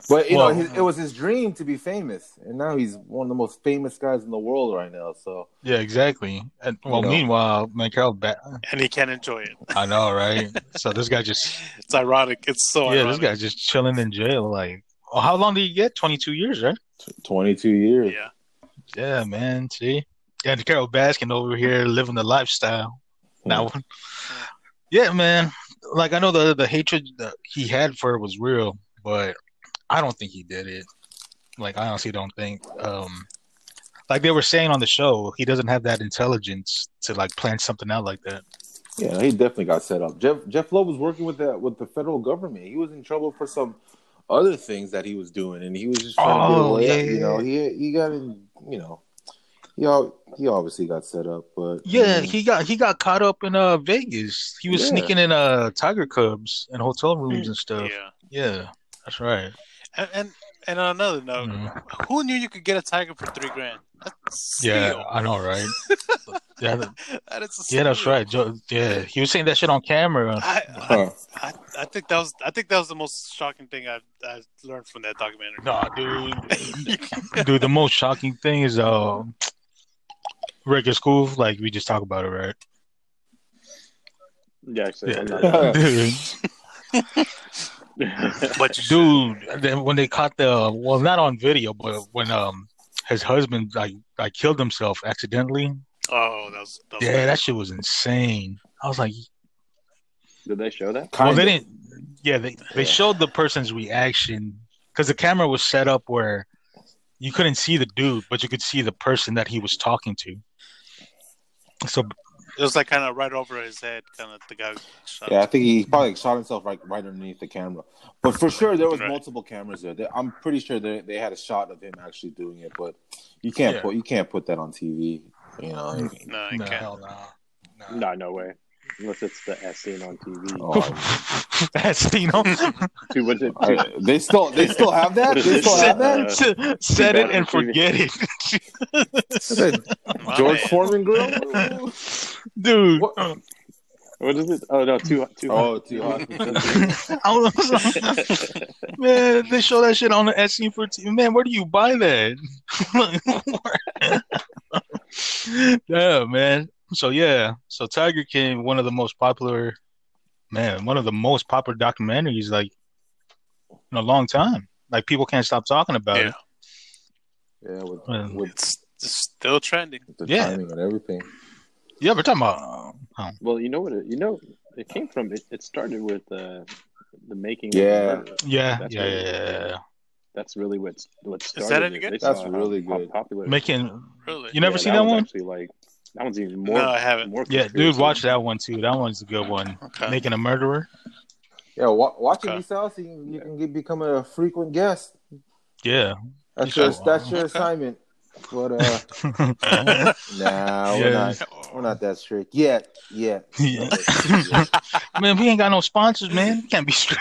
But you Well- know, his, it was his dream to be famous, and now he's one of the most famous guys in the world right now. So Yeah, exactly. And well, You know. meanwhile, man, Carole, ba- and he can't enjoy it. I know, right? so this guy just, It's ironic. It's so yeah, ironic. this guy's just chilling in jail. Like, oh, how long did he get? Twenty two years, right? twenty two years. Yeah. Yeah, man. See, yeah, Carole Baskin over here living the lifestyle. Hmm. Now, yeah, man. Like I know the the hatred that he had for it was real, but I don't think he did it. Like I honestly don't think. Um, like they were saying on the show, he doesn't have that intelligence to like plan something out like that. Yeah, he definitely got set up. Jeff Jeff Lowe was working with that with the federal government. He was in trouble for some other things that he was doing, and he was just trying to get Oh, away. yeah, you know, he he got in. You know, he al- he obviously got set up, but Yeah, mm, he got he got caught up in uh Vegas. He was Yeah. sneaking in uh tiger cubs and hotel rooms and stuff. Yeah. Yeah, that's right. And, and and on another note, Mhm. who knew you could get a tiger for three grand? That's Yeah, steal. I know, right? yeah, that- that is a yeah, that's right. Joe, yeah, he was saying that shit on camera. I, huh. I, I think that was I think that was the most shocking thing I I learned from that documentary. Nah, dude, dude. The most shocking thing is uh, Rick at school. Like we just talked about it, right? Yeah, actually, I'm Yeah. not- dude, But dude. Then when they caught the well, not on video, but when um his husband like like killed himself accidentally. Oh, that was, that was Yeah, that shit was insane. I was like, Did they show that? well, Kinda. they didn't. Yeah, they they Yeah. showed the person's reaction because the camera was set up where you couldn't see the dude, but you could see the person that he was talking to. So it was like kind of right over his head, kind of the guy. who Shot Yeah, I think he probably shot himself right right underneath the camera. But for sure, there was Right. multiple cameras there. They- I'm pretty sure they they had a shot of him actually doing it. But you can't Yeah. put you can't put that on TV. You know. No, you no, can't. hell no. no. No, no way. Unless it's the S scene on TV. oh, That's you know, Two, what's? I- they still they still have that. They this? still have that. Uh, set it and TV. forget it. George man. Foreman grill. dude. What? What is it? Oh no, two, two. Oh, too hot. I was like, man, they show that shit on the scene for t- man. Where do you buy that? yeah, man. So yeah, so Tiger King, one of the most popular, man, one of the most popular documentaries like in a long time. Like people can't stop talking about Yeah, it. Yeah, with, Um, with it's, it's still trending. the Yeah. timing and everything. Yeah, we're talking about. oh, Well, you know what? It, you know, it came from. It, it started with uh, the making. Yeah. Of yeah, That's yeah, really- yeah, yeah, yeah. That's really what's what started. that any good? That's really good. Popular. Making Really? you never Yeah, seen that one's one? Actually, like that one's even more. No, I haven't. More Yeah, dude, watch that one too. That one's a good one. Okay. Making a murderer. Yeah, wa- watch it yourself so you can, you can get, become a frequent guest. Yeah. That's You your should. that's your assignment. But uh, nah, we're not we're not that strict yet. Yet. Yeah. man, we ain't got no sponsors, man. We can't be straight.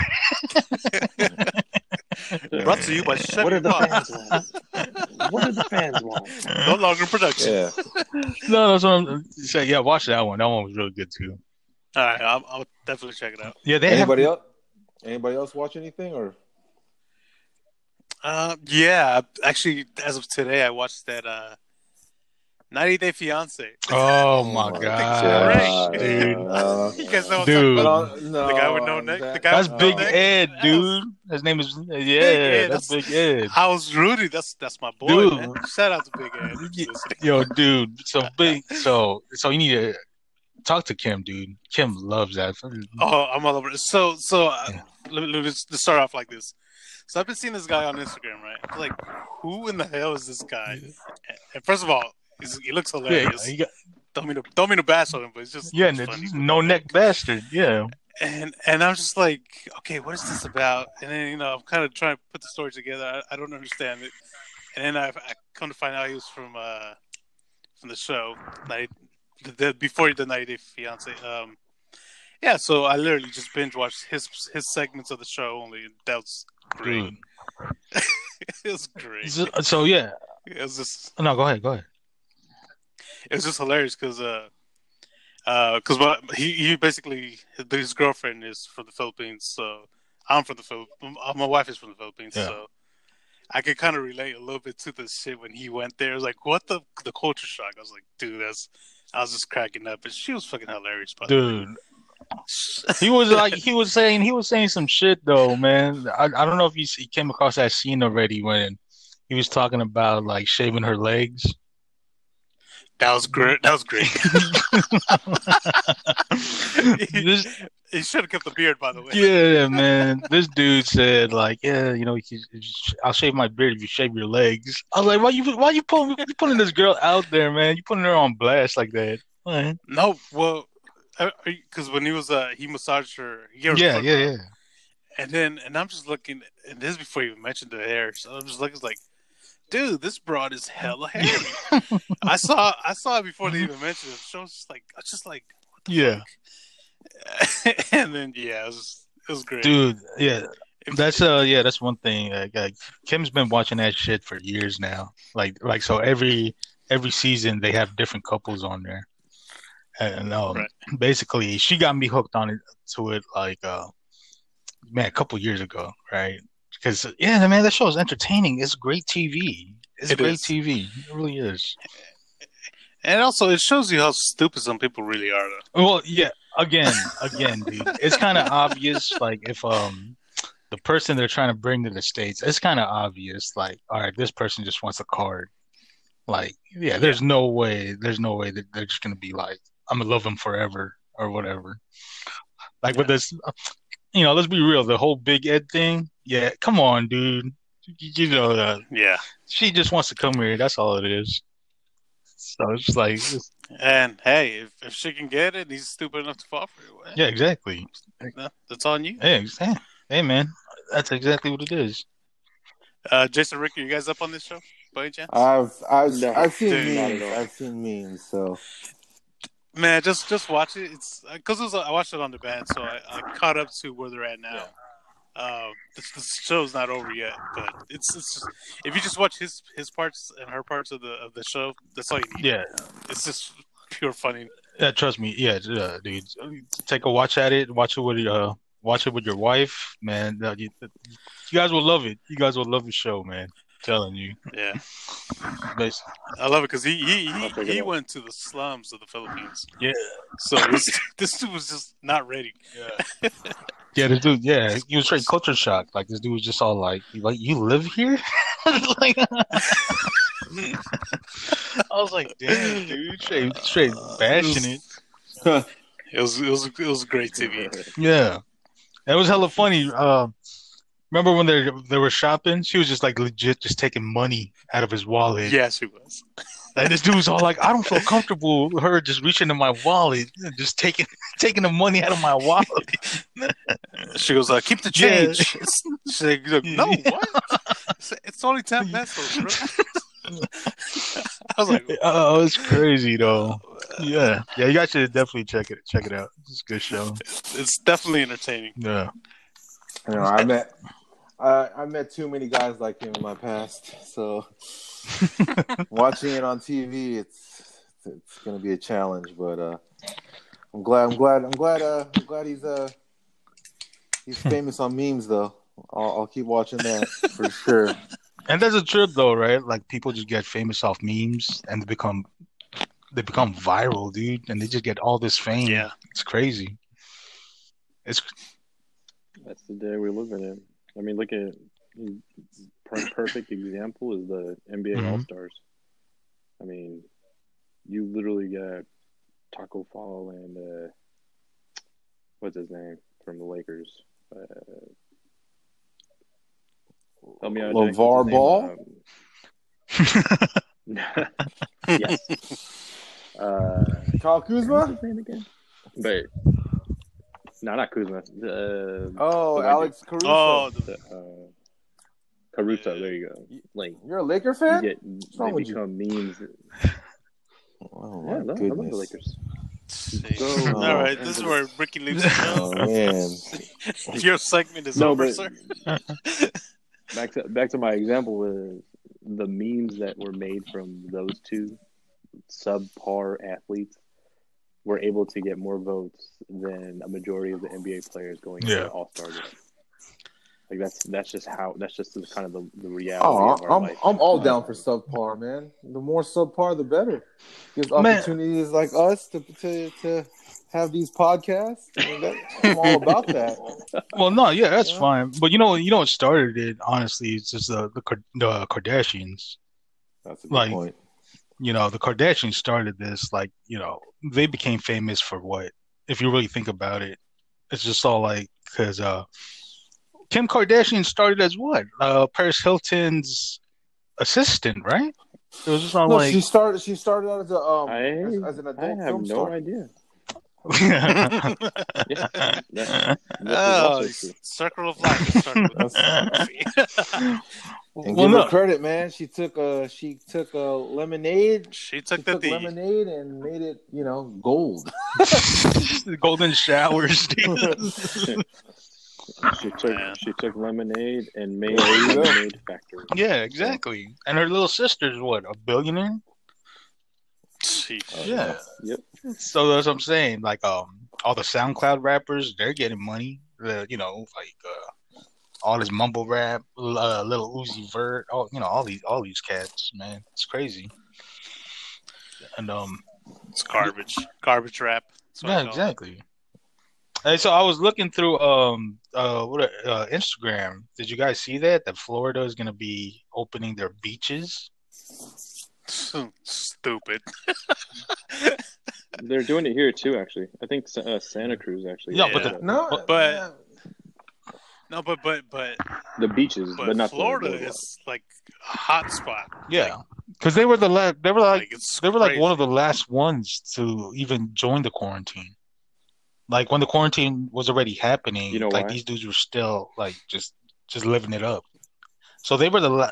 Brought to you by Chevy What are the fans want? What do the fans want? No longer production. Yeah. No, that's what I'm saying. Yeah, watch that one. That one was really good too. All right, I'll, I'll definitely check it out. Yeah, they Anybody have. else? Anybody else watch anything or? Uh, yeah, actually, as of today, I watched that uh, 90 Day Fiance. Oh my Oh, god, great. dude. Uh, You guys know Dude. I'm talking no, about? no, The guy with no neck? that- The guy That's with Big no? Ed, That dude. His name is yeah, Ed, that's that's- Big Ed. How's Rudy? That's that's my boy. Dude. Man. Shout out to Big Ed. if Yeah. you're listening. Yo, dude. So big. So so you need to talk to Kim, dude. Kim loves that. Oh, I'm all over it. So, so uh, Yeah. let, me, let me just start off like this. So I've been seeing this guy on Instagram, right? Like, who in the hell is this guy? And first of all, he's, he looks Yeah, hilarious. he got, Don't mean to don't mean to bash on him, but it's just yeah, it's no neck bastard. Yeah, and and I'm just like, okay, what is this about? And then you know, I'm kind of trying to put the story together. I, I don't understand it. And then I, I come to find out he was from uh from the show, 90, the, the, before he did 90 Day Fiance. Um, yeah, so I literally just binge watched his his segments of the show. Only that was great. it was great. So, so yeah. It was just No, go ahead. Go ahead. It was just hilarious because uh because my he he basically his girlfriend is from the Philippines, so I'm from the Philippines. My wife is from the Philippines, Yeah. so I could kind of relate a little bit to the shit when he went there. I was like, what the the culture shock? I was like, dude, that's. I was just cracking up, but she was fucking hilarious, by dude. He was like he was saying he was saying some shit though, man. I, I don't know if you he came across that scene already when he was talking about like shaving her legs. That was great. That was great. this, he should have kept the beard, by the way. yeah, man. This dude said like, yeah, you know, he- I'll shave my beard if you shave your legs. I was like, why you why you pulling you putting this girl out there, man? You putting her on blast like that? What? No, well, because when he was uh, he massaged her. He her Yeah, yeah, yeah. And then, and I'm just looking, and this is before you mentioned the hair. So I'm just looking, it's like, dude, this broad is hella hairy. I saw, I saw it before they even mentioned it. So I was just like, I was just like, Yeah. and then, yeah, it was, it was great. Dude, yeah, that's uh, yeah, that's one thing. Like, like Kim's been watching that shit for years now. Like, like so every every season they have different couples on there, and um, Right. basically she got me hooked on it to it like uh, man, a couple years ago, right? Because yeah, man, that show is entertaining. It's great TV. It's It great is. TV. It really is. and also, it shows you how stupid some people really are. Though. Well, yeah. Again, again, dude. It's kind of obvious. Like if um the person they're trying to bring to the states, it's kind of obvious. Like, all right, this person just wants a card. Like, yeah, there's no way. There's no way that they're just gonna be like, I'm gonna love him forever or whatever. Like with this, you know, let's be real. The whole Big Ed thing. Yeah, come on, dude. You, you know that Yeah. she just wants to come here. That's all it is. So it's like, it's- And hey, if, if she can get it, he's stupid enough to fall for it. well, yeah, exactly. that's on you. Hey, ex- hey, hey, man, that's exactly what it is. Uh, Jason Ricker, you guys up on this show? By any chance? I've I've No, I've seen dude, memes. I've seen memes. So Man, just just watch it. It's because it was, I watched it on the band, so I, I caught up to where they're at now. Uh, this, this show's not over yet, but it's it's just, if you just watch his his parts and her parts of the of the show, that's all you need. Yeah, It's just pure funny. yeah. Trust me. Yeah, dude. Take a watch at it. Watch it with your, uh, watch it with your wife, man. Uh, you, you guys will love it. You guys will love the show, man. Telling you. Yeah, Bas- I love it because he he he, he went to the slums of the Philippines. Yeah. So this, this dude was just not ready. Yeah. Yeah, this dude. Yeah, he was straight culture shock. Like this dude was just all like, "Like you live here?" like, I was like, "Damn, dude, straight, straight bashing it." It was it was it was great TV. Yeah, it was hella funny. Uh, remember when they they were shopping? She was just like legit, just taking money out of his wallet. Yes, she was. And this dude was all like, "I don't feel comfortable with her just reaching in my wallet, just taking taking the money out of my wallet." She goes, uh, "Keep the Yeah. change." She's like, "No, what? It's, it's only ten pesos, bro." I was like, oh, it's crazy though. Yeah, yeah, you guys should definitely check it check it out. It's a good show. "It's definitely entertaining." Yeah, You know, I met I I met too many guys like him in my past, so watching it on TV, it's it's gonna be a challenge. But uh, I'm glad, I'm glad, I'm glad, uh, I'm glad he's uh he's famous on memes though. I'll, I'll keep watching that for sure. and there's a trip though, right? Like people just get famous off memes and they become they become viral, dude, and they just get all this fame. Yeah, It's crazy. It's That's the day we're living in. I mean, look at per- perfect example is the NBA Mhm. All Stars. I mean, you literally got Tacko Fall and uh, what's his name from the Lakers. Uh, help me out, Jack. LeVar Ball. his? Um, yes. Uh, Kyle Kuzma. name again? But no, not Kuzma. Uh, Oh, the Alex Caruso. Oh, the, uh, Caruso. There you go. Like You're a Laker you fan? get wrong they with you? become memes. Oh Yeah, I my love, I love the goodness. Lakers. Jeez. Go. all right. This is where Ricky leaves the Oh man. Your segment is No, over, but- sir. Back to back to my example is the memes that were made from those two subpar athletes were able to get more votes than a majority of the NBA players going to Yeah. the All Star game. Like that's that's just how that's just the, kind of the, the reality Oh, of I'm life. I'm all uh, down for subpar, man. The more subpar, the better. Gives Man. opportunities like us to to to have these podcasts. I mean, I'm all about that. Well, no, yeah, that's Yeah. fine. But you know, you know what started it? Honestly, it's just the the, the Kardashians. That's a good Like- point. You know, the Kardashians started this. Like, you know, they became famous for what? If you really think about it, it's just all like because uh, Kim Kardashian started as what? Uh, Paris Hilton's assistant, right? It was just all No, like. she started. She started out as a um I, as, as an I have film no star. idea. Yeah, that, that is oh, circle of life. It started with That's- movie. And well, give no. her credit, man. She took a she took a lemonade. she She took the took lemonade and made it, you know, gold. golden showers. dude. She took Man. she took lemonade and made a There you go. lemonade factory. yeah, exactly. And her little sister's what? A billionaire? Sheesh. Yeah. Yep. So that's what I'm saying. Like, um, all the SoundCloud rappers, they're getting money. The, you know, like uh, all this mumble rap, uh, little Uzi Vert, all you know, all these, all these cats, man, it's crazy. And um, It's garbage. Garbage rap. That's what I yeah, exactly. Hey, so I was looking through um uh what uh, Instagram. Did you guys see that that Florida is gonna be opening their beaches? Stupid. They're doing it here too. Actually, I think uh, Santa Cruz actually. Yeah, has but the- No, But- yeah. No, but but but the beaches, but, but not Florida the- is like a hot spot. Yeah, because they were the last. they were like Like they were like crazy. one of the last ones to even join the quarantine. Like when the quarantine was already happening, You know like why? these dudes were still like just just living it up. So they were the la-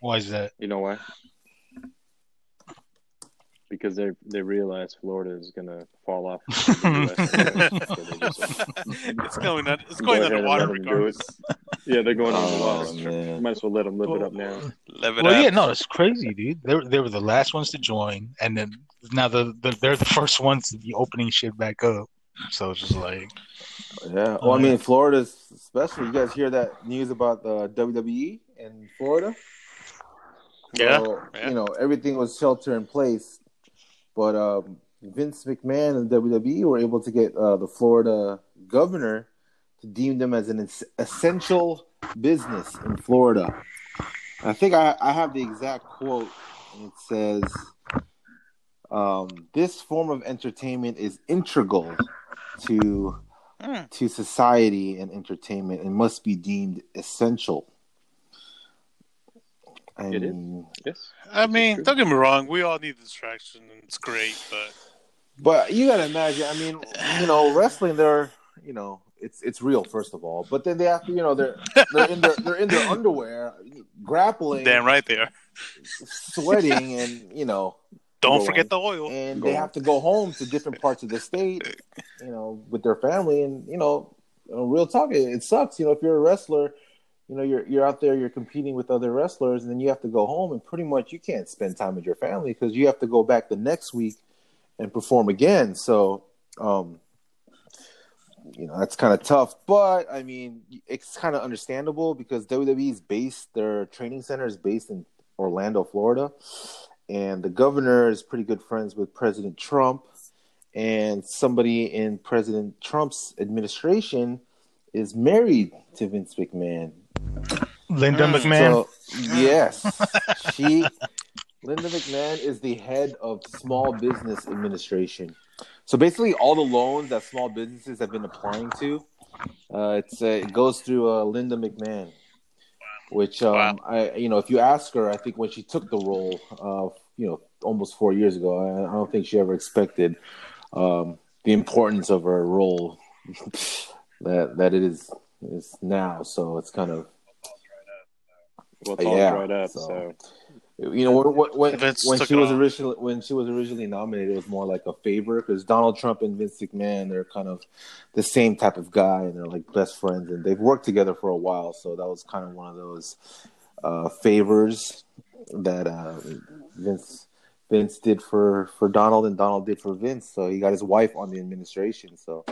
why is that? You know why? Because they they realize Florida is gonna fall off. the US, so they just- it's going on. It's going ahead and underwater let 'em regardless. yeah, they're going on Oh, water. man. Might as well let them live it up now. Live it Well, up. yeah, no, it's crazy, dude. They were, they were the last ones to join, and then now the, the they're the first ones to be opening shit back up. So it's just like, Yeah. Well, I mean, Florida's special. You guys hear that news about the WWE in Florida? Yeah, So, yeah. You know, everything was shelter in place, but um, Vince McMahon and WWE were able to get uh, the Florida governor to deem them as an es- essential business in Florida. I think I, I have the exact quote, and it says, um, "This form of entertainment is integral to." Mm. to society and entertainment and must be deemed essential. I It is. mean, Yes. I mean, don't get me wrong. We all need distraction, and it's great. But but you gotta imagine. I mean, you know, wrestling. They're you know, it's it's real first of all, but then they have to, you know, they're they're in their they're in their underwear, grappling, damn right they are. sweating, and you know, Don't Go forget the oil. and Go they on. have to go home to different parts of the state, you know, with their family, and you know, you know, real talk, it, it sucks. You know, if you're a wrestler, you know, you're you're out there, you're competing with other wrestlers, and then you have to go home, and pretty much you can't spend time with your family because you have to go back the next week and perform again. So, um, you know, that's kind of tough. But I mean, it's kind of understandable because WWE's based, their training center is based in Orlando, Florida, and the governor is pretty good friends with President Trump, and somebody in President Trump's administration is married to Vince McMahon. Linda Mm. McMahon. So, yes, she, Linda McMahon, is the head of Small Business Administration. So basically, all the loans that small businesses have been applying to, uh, it's uh, it goes through uh, Linda McMahon. Which um, Wow. I, you know, if you ask her, I think when she took the role, uh, you know, almost four years ago, I, I don't think she ever expected um, the importance of her role that that it is is now. So it's kind of Well, it's all Yeah, dried up. so- So, you know when when, when she was all. originally when she was originally nominated, it was more like a favor because Donald Trump and Vince McMahon they're kind of the same type of guy and they're like best friends and they've worked together for a while. So that was kind of one of those uh, favors that uh, Vince Vince did for for Donald and Donald did for Vince. So he got his wife on the administration. So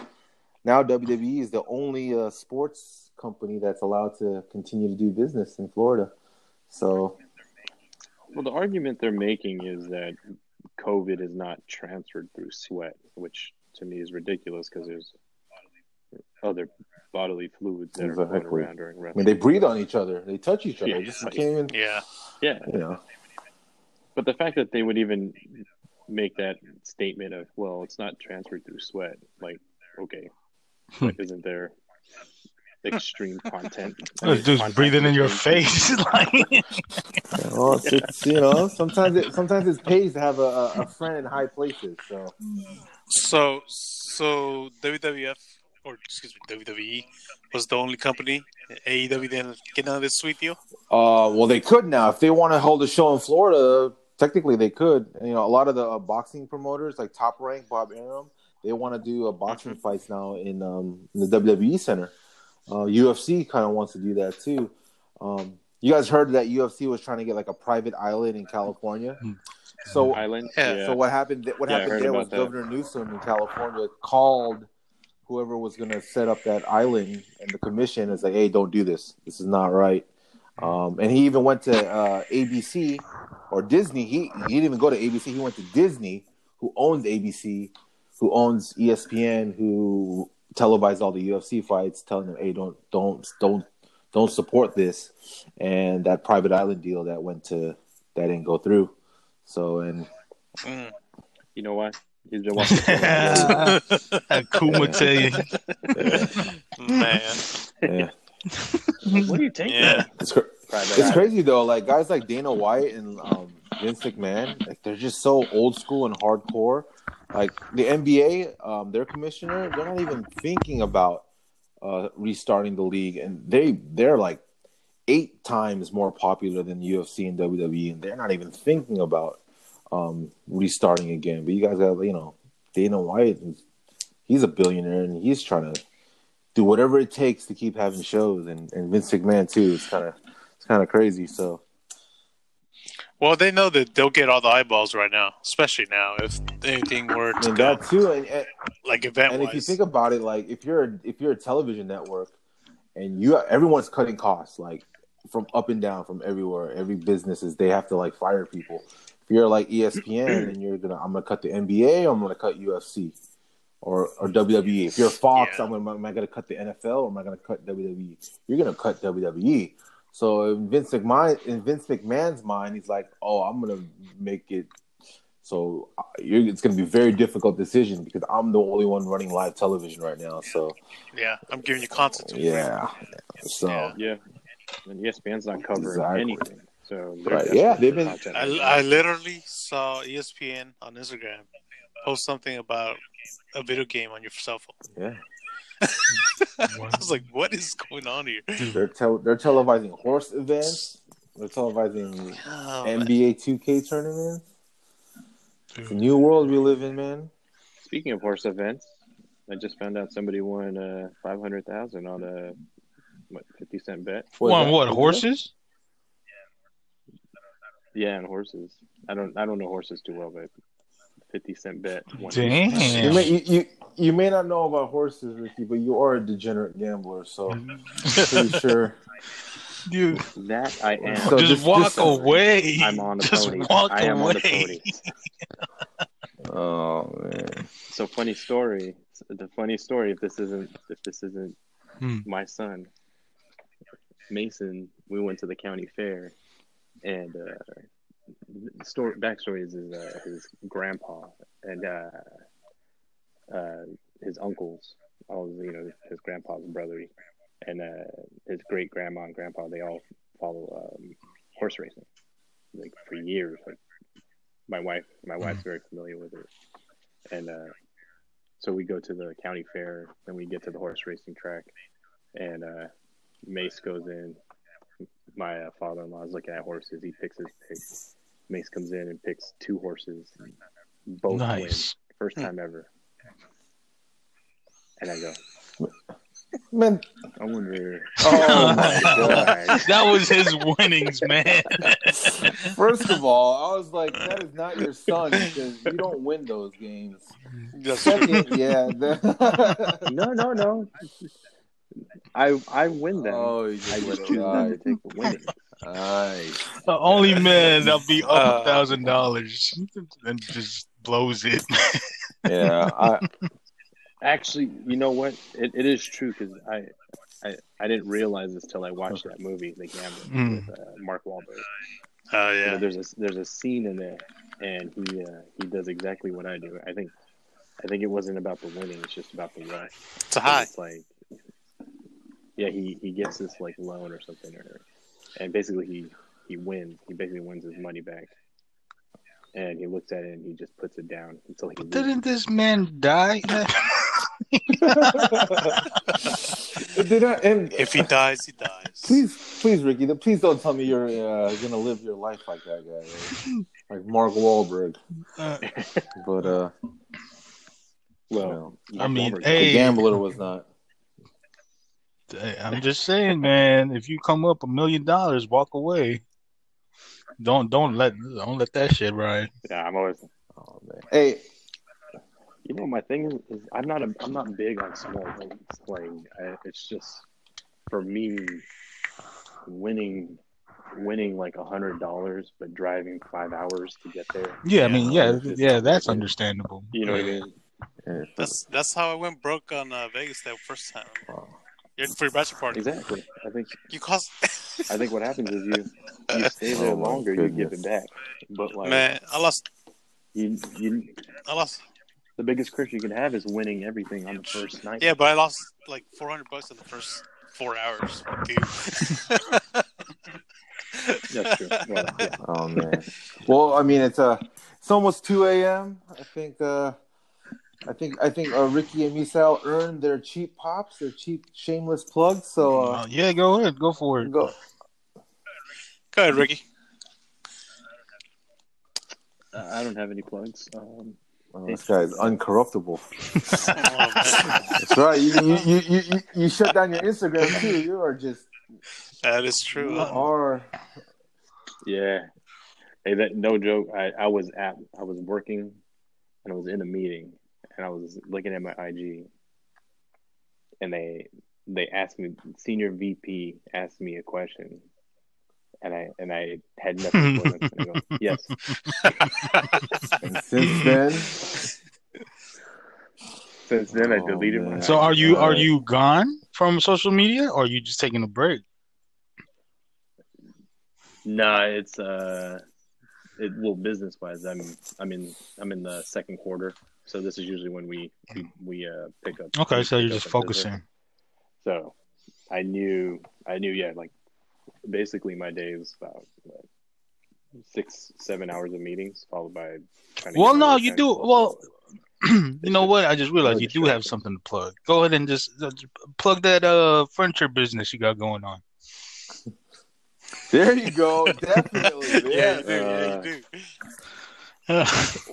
now WWE is the only uh, sports company that's allowed to continue to do business in Florida. So Well, the argument they're making is that COVID is not transferred through sweat, which to me is ridiculous because there's other bodily fluids that are floating Exactly. around during I mean, they breathe on each other, they touch each other. Yeah, just yeah. can't even, Yeah. yeah, you know. but the fact that they would even make that statement of, well, it's not transferred through sweat, like, okay, hmm. but isn't there extreme content? Just Contact breathing in your face. like, Well, it's, it's you know sometimes it sometimes it pays to have a, a a friend in high places. So So so WWF or excuse me WWE was the only company. AEW didn't get none of this sweet deal. Uh, well, they could now if they want to hold a show in Florida. Technically, they could. You know, a lot of the uh, boxing promoters, like Top Rank, Bob Arum, they want to do a boxing fights now in um in the WWE Center. Uh, UFC kind of wants to do that too. Um, you guys heard that UFC was trying to get like a private island in California. So Island. Yeah. So what happened? What Yeah, happened there was that. Governor Newsom in California called whoever was going to set up that island, and the commission is like, "Hey, don't do this. This is not right." Um, and he even went to uh, ABC or Disney. He he didn't even go to ABC. He went to Disney, who owns ABC, who owns ESPN, who televised all the UFC fights, telling them, "Hey, don't don't don't don't support this." And that private island deal that went to that didn't go through. So and Mm. You know why? He's been watching. Kuma tell you. Man. yeah. what do you take? Yeah. It's, cr- it's crazy though. Like guys like Dana White and um, Vince McMahon, like they're just so old school and hardcore. Like the NBA, um, their commissioner, they're not even thinking about uh, restarting the league, and they they're like eight times more popular than UFC and WWE, and they're not even thinking about um, restarting again. But you guys got you know, Dana White, he's a billionaire, and he's trying to do whatever it takes to keep having shows, and, and Vince McMahon too. It's kind of it's kind of crazy. So Well, they know that they'll get all the eyeballs right now, especially now if anything were to and go that too, and, and, like event and if you think about it, like if you're a, if you're a television network, and you everyone's cutting costs like from up and down from everywhere. Every business is they have to like fire people. If you're like ESPN and you're gonna I'm gonna cut the NBA, or I'm gonna cut UFC. Or, or WWE. If you're Fox, Yeah. I'm gonna, am I to cut the NFL or am I going to cut WWE? You're going to cut WWE. So in Vince McMahon, in Vince McMahon's mind, he's like, "Oh, I'm going to make it so uh, you're, it's going to be a very difficult decision because I'm the only one running live television right now." So yeah, I'm giving you content. to yeah, so Yeah. Yeah, and ESPN's not covering Exactly. anything. So Right, yeah, they've been- I. I literally saw ESPN on Instagram post something about a video game on your cell phone. yeah, I was like, what is going on here? they're tel- they're televising horse events. They're televising Oh. NBA 2K tournaments. It's a new world we live in, man. Speaking of horse events, I just found out somebody won uh, five hundred thousand on a what fifty cent bet. What is One that? what? Horses? Yeah, and horses. I don't I don't know horses too well, but fifty cent bet. won. that? You Damn. may you, you you may not know about horses, Ricky, but you are a degenerate gambler, so pretty sure. Dude, That I am. So just this- walk this- away. I'm on a just pony. walk I am away. on a pony. Oh man. So funny story. The funny story. If this isn't if this isn't Hmm. my son, Mason, we went to the county fair, and uh, the story backstory is his, uh, his grandpa and uh, uh, his uncles, all you know, his grandpa's brother, and uh, his great grandma and grandpa. They all follow um, horse racing, like for years. Like my wife, my wife's very familiar with it, and uh, so we go to the county fair, and we get to the horse racing track, and uh, Mace goes in. My uh, father-in-law is looking at horses. He picks his pick. Mace comes in and picks two horses. Both win. First time ever. And I go, Man, I wonder. oh my god. That was his winnings, man. First of all, I was like, that is not your son because you don't win those games. That's. Second, yeah. the- No, no, no. I I win them. Oh, you I just just choose it not to take the winning. Nice. The only man that'll be up Uh, a thousand dollars and just blows it. Yeah, I, Actually, you know what? It, it is true because I, I I didn't realize this till I watched that movie, The Gambler, Mm. with uh, Mark Wahlberg. Oh You know, yeah. there's a there's a scene in there, and he uh, he does exactly what I do. I think I think it wasn't about the winning; it's just about the rush. It's a high. It's like, yeah, he he gets this like loan or something, or and basically he he wins. He basically wins his money back, and he looks at it and he just puts it down until he. loses. Didn't this man die? did I, and If he dies, he dies. please, please, Ricky, please don't tell me you're uh, gonna live your life like that guy, right? like Mark Wahlberg. Uh, But uh, well, I mean, Wahlberg- the gambler was not. I'm just saying, man. If you come up a million dollars, walk away. Don't don't let don't let that shit ride. yeah, I'm always. Oh man. Hey, You know, my thing is, is I'm not a, I'm not big on small things. Like I, it's just for me, winning winning like a hundred dollars, but driving five hours to get there. Yeah, I mean, yeah, just yeah, that's it. understandable. You know what I mean? That's that's how I went broke on uh, Vegas that first time. oh, Yeah, for your bachelor party. Exactly. I think You cost I think what happens is you you stay there Oh, longer, you give goodness. it back. But like man. I lost. you you I lost. the biggest curse you can have is winning everything on the first night. Yeah, but I lost like 400 bucks in the first four hours, dude. That's true. Well, yeah. oh man. Well, I mean, it's uh, it's almost two a.m. I think. Uh, I think I think uh, Ricky and Misael earned their cheap pops, their cheap shameless plugs. So uh, Uh, yeah, go ahead, go for it. go. Go ahead, Ricky. Uh, I don't have any plugs. Um, Oh, this guy's uncorruptible. Oh. That's right. You, you, you, you, you, you shut down your Instagram too. You are just that is true. you are. Yeah. Hey, that no joke. I, I was at I was working and I was in a meeting and I was looking at my IG and they they asked me senior VP asked me a question and I and I had nothing for them. And I go, yes. And since then, Since then I Oh, deleted man. my So are you are you gone from social media, or are you just taking a break? Nah, it's uh it well business wise I'm I'm in I'm in the second quarter. So this is usually when we we, we uh pick up Okay, so you're just in business. focusing. So I knew, I knew, yeah, like basically my day is about what, six, seven hours of meetings, followed by. Well, no, you do. Well, you know what? I just realized you do have something to plug. Go ahead and just uh, plug that uh furniture business you got going on. there you go. Definitely. Yeah, you Yeah. do. Yeah, Uh, you do.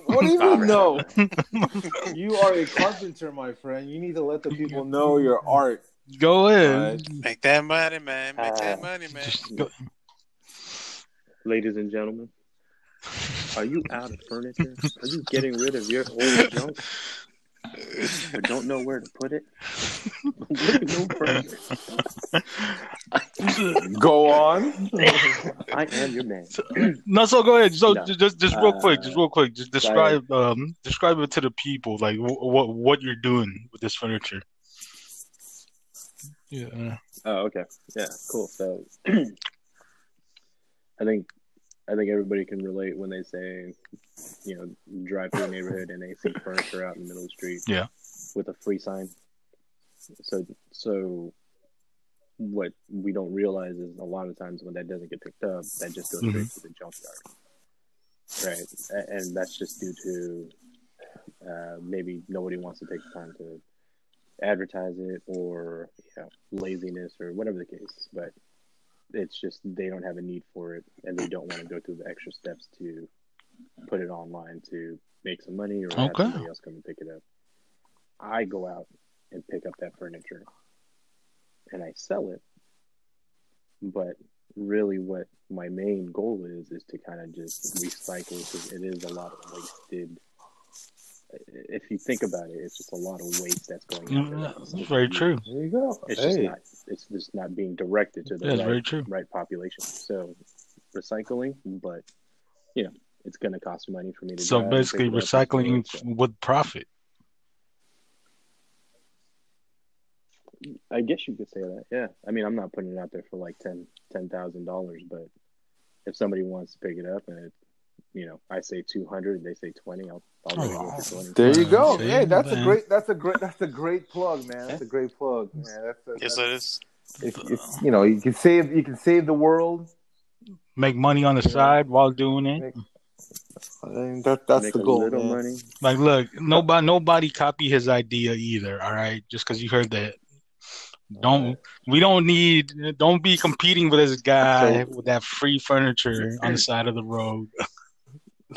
What do you Stop mean? No. You are a carpenter, my friend. You need to let the people know your art. Go in. Right. Make that money, man. Make that Uh, money, man. Go. Ladies and gentlemen, are you out of furniture? Are you getting rid of your old junk? Or don't know where to put it? No. Go on. I am your man. No, so go ahead. So No. just just real quick, just Uh, real quick, just describe um describe it to the people like wh- what what you're doing with this furniture. Yeah. Oh, okay. Yeah, cool. So I think I think everybody can relate when they say, you know, drive through a neighborhood and they see furniture out in the middle of the street. Yeah. With a free sign. So so what we don't realize is a lot of times when that doesn't get picked up, that just goes straight to the junkyard. Right. And that's just due to uh, maybe nobody wants to take the time to advertise it or you know laziness or whatever the case but it's just they don't have a need for it and they don't want to go through the extra steps to put it online to make some money or have Okay. somebody else come and pick it up i go out and pick up that furniture and i sell it but really what my main goal is is to kind of just recycle because it is a lot of wasted if you think about it, it's just a lot of waste that's going Yeah, mm, on. that's very mm-hmm. true. There you go. It's just not. It's just not being directed to the That's right, very true. right population. So recycling, but you know, it's going to cost money for me to. So basically, pick it up and recycling with profit. I guess you could say that. Yeah. I mean, I'm not putting it out there for like ten ten thousand dollars, but if somebody wants to pick it up and it, you know, I say two hundred, and they say twenty, I'll I'll let it go twenty. there you go. See, Hey, that's a man. great. That's a great. That's a great plug, man. That's a great plug, man. That's a, Yes, that's, it is. if, if, you know, you can save. You can save the world. Make money on the Yeah. side while doing it. Make- I mean, that that's Make the goal, man. money. Like, look, nobody, nobody copy his idea either. All right, just because you heard that. Don't we don't need don't be competing with this guy with that free furniture on the side of the road.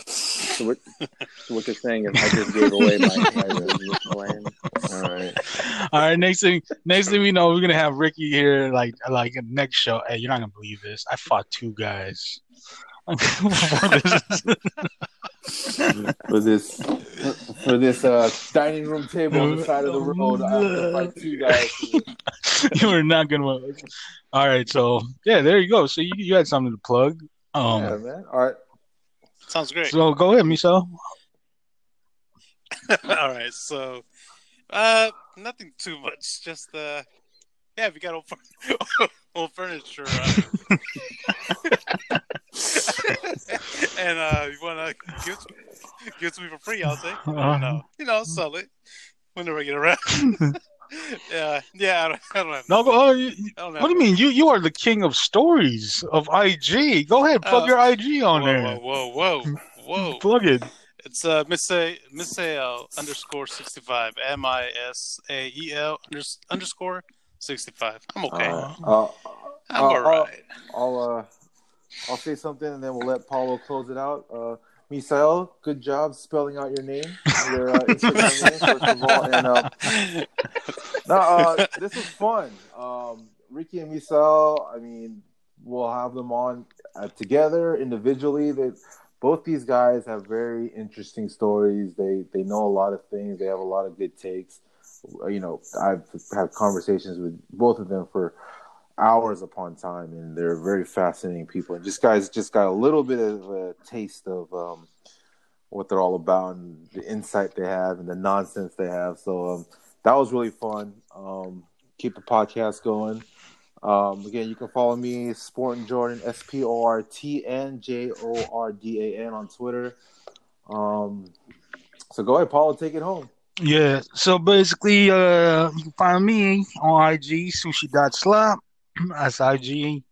So what, so what you're saying is I just gave away my, my plan. All right. All right, next thing next thing we know, we're gonna have Ricky here like like next show. Hey, you're not gonna believe this. I fought two guys. For this, for this uh, dining room table on the side of the road, I have to fight two guys. you are not gonna. All right, so yeah, there you go. So you, you had something to plug. Um, yeah, man. All right. Sounds great. so go ahead, Miso. All right, so uh, nothing too much. Just uh, yeah, we got old, fur- old furniture, uh, and uh, you wanna give give it to me for free, I'll it. Uh-huh. No, you know, sell it whenever I get around. Yeah, yeah, I don't, I don't have. No, go, oh, you, I don't have what do you mean? You you are the king of stories of IG. Go ahead, plug Uh, your IG on whoa, there. Whoa, whoa, whoa, whoa! Plug it. It's uh Misael Misael underscore sixty five M I S A E L unders- underscore sixty five. I'm okay. Uh, uh, I'm uh, all uh, right. I'll uh, I'll say something and then we'll let Paulo close it out. Misael, good job spelling out your name, your uh, Instagram name, first of all. And uh, uh, this was fun. Um, Ricky and Misael, I mean, we'll have them on uh, together individually. They both these guys have very interesting stories. They they know a lot of things. They have a lot of good takes. You know, I've had conversations with both of them for hours upon time, and they're very fascinating people. And just guys just got a little bit of a taste of um, what they're all about and the insight they have and the nonsense they have. So um, that was really fun. Um, keep the podcast going. Um, again, you can follow me, Sporting Jordan, S P O R T N J O R D A N on Twitter. Um, so go ahead, Paul, take it home. Yeah. So basically, uh, you can find me on IG sushi.slop. That's IG.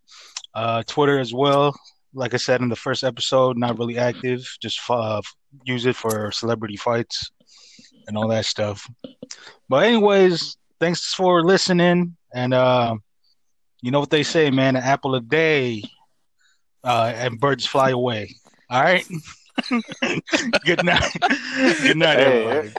Uh, Twitter as well. Like I said in the first episode, not really active. Just uh, use it for celebrity fights and all that stuff. But anyways, thanks for listening. And uh, you know what they say, man: an apple a day, uh, and birds fly away. All right. Good night. Good night, Hey, everybody.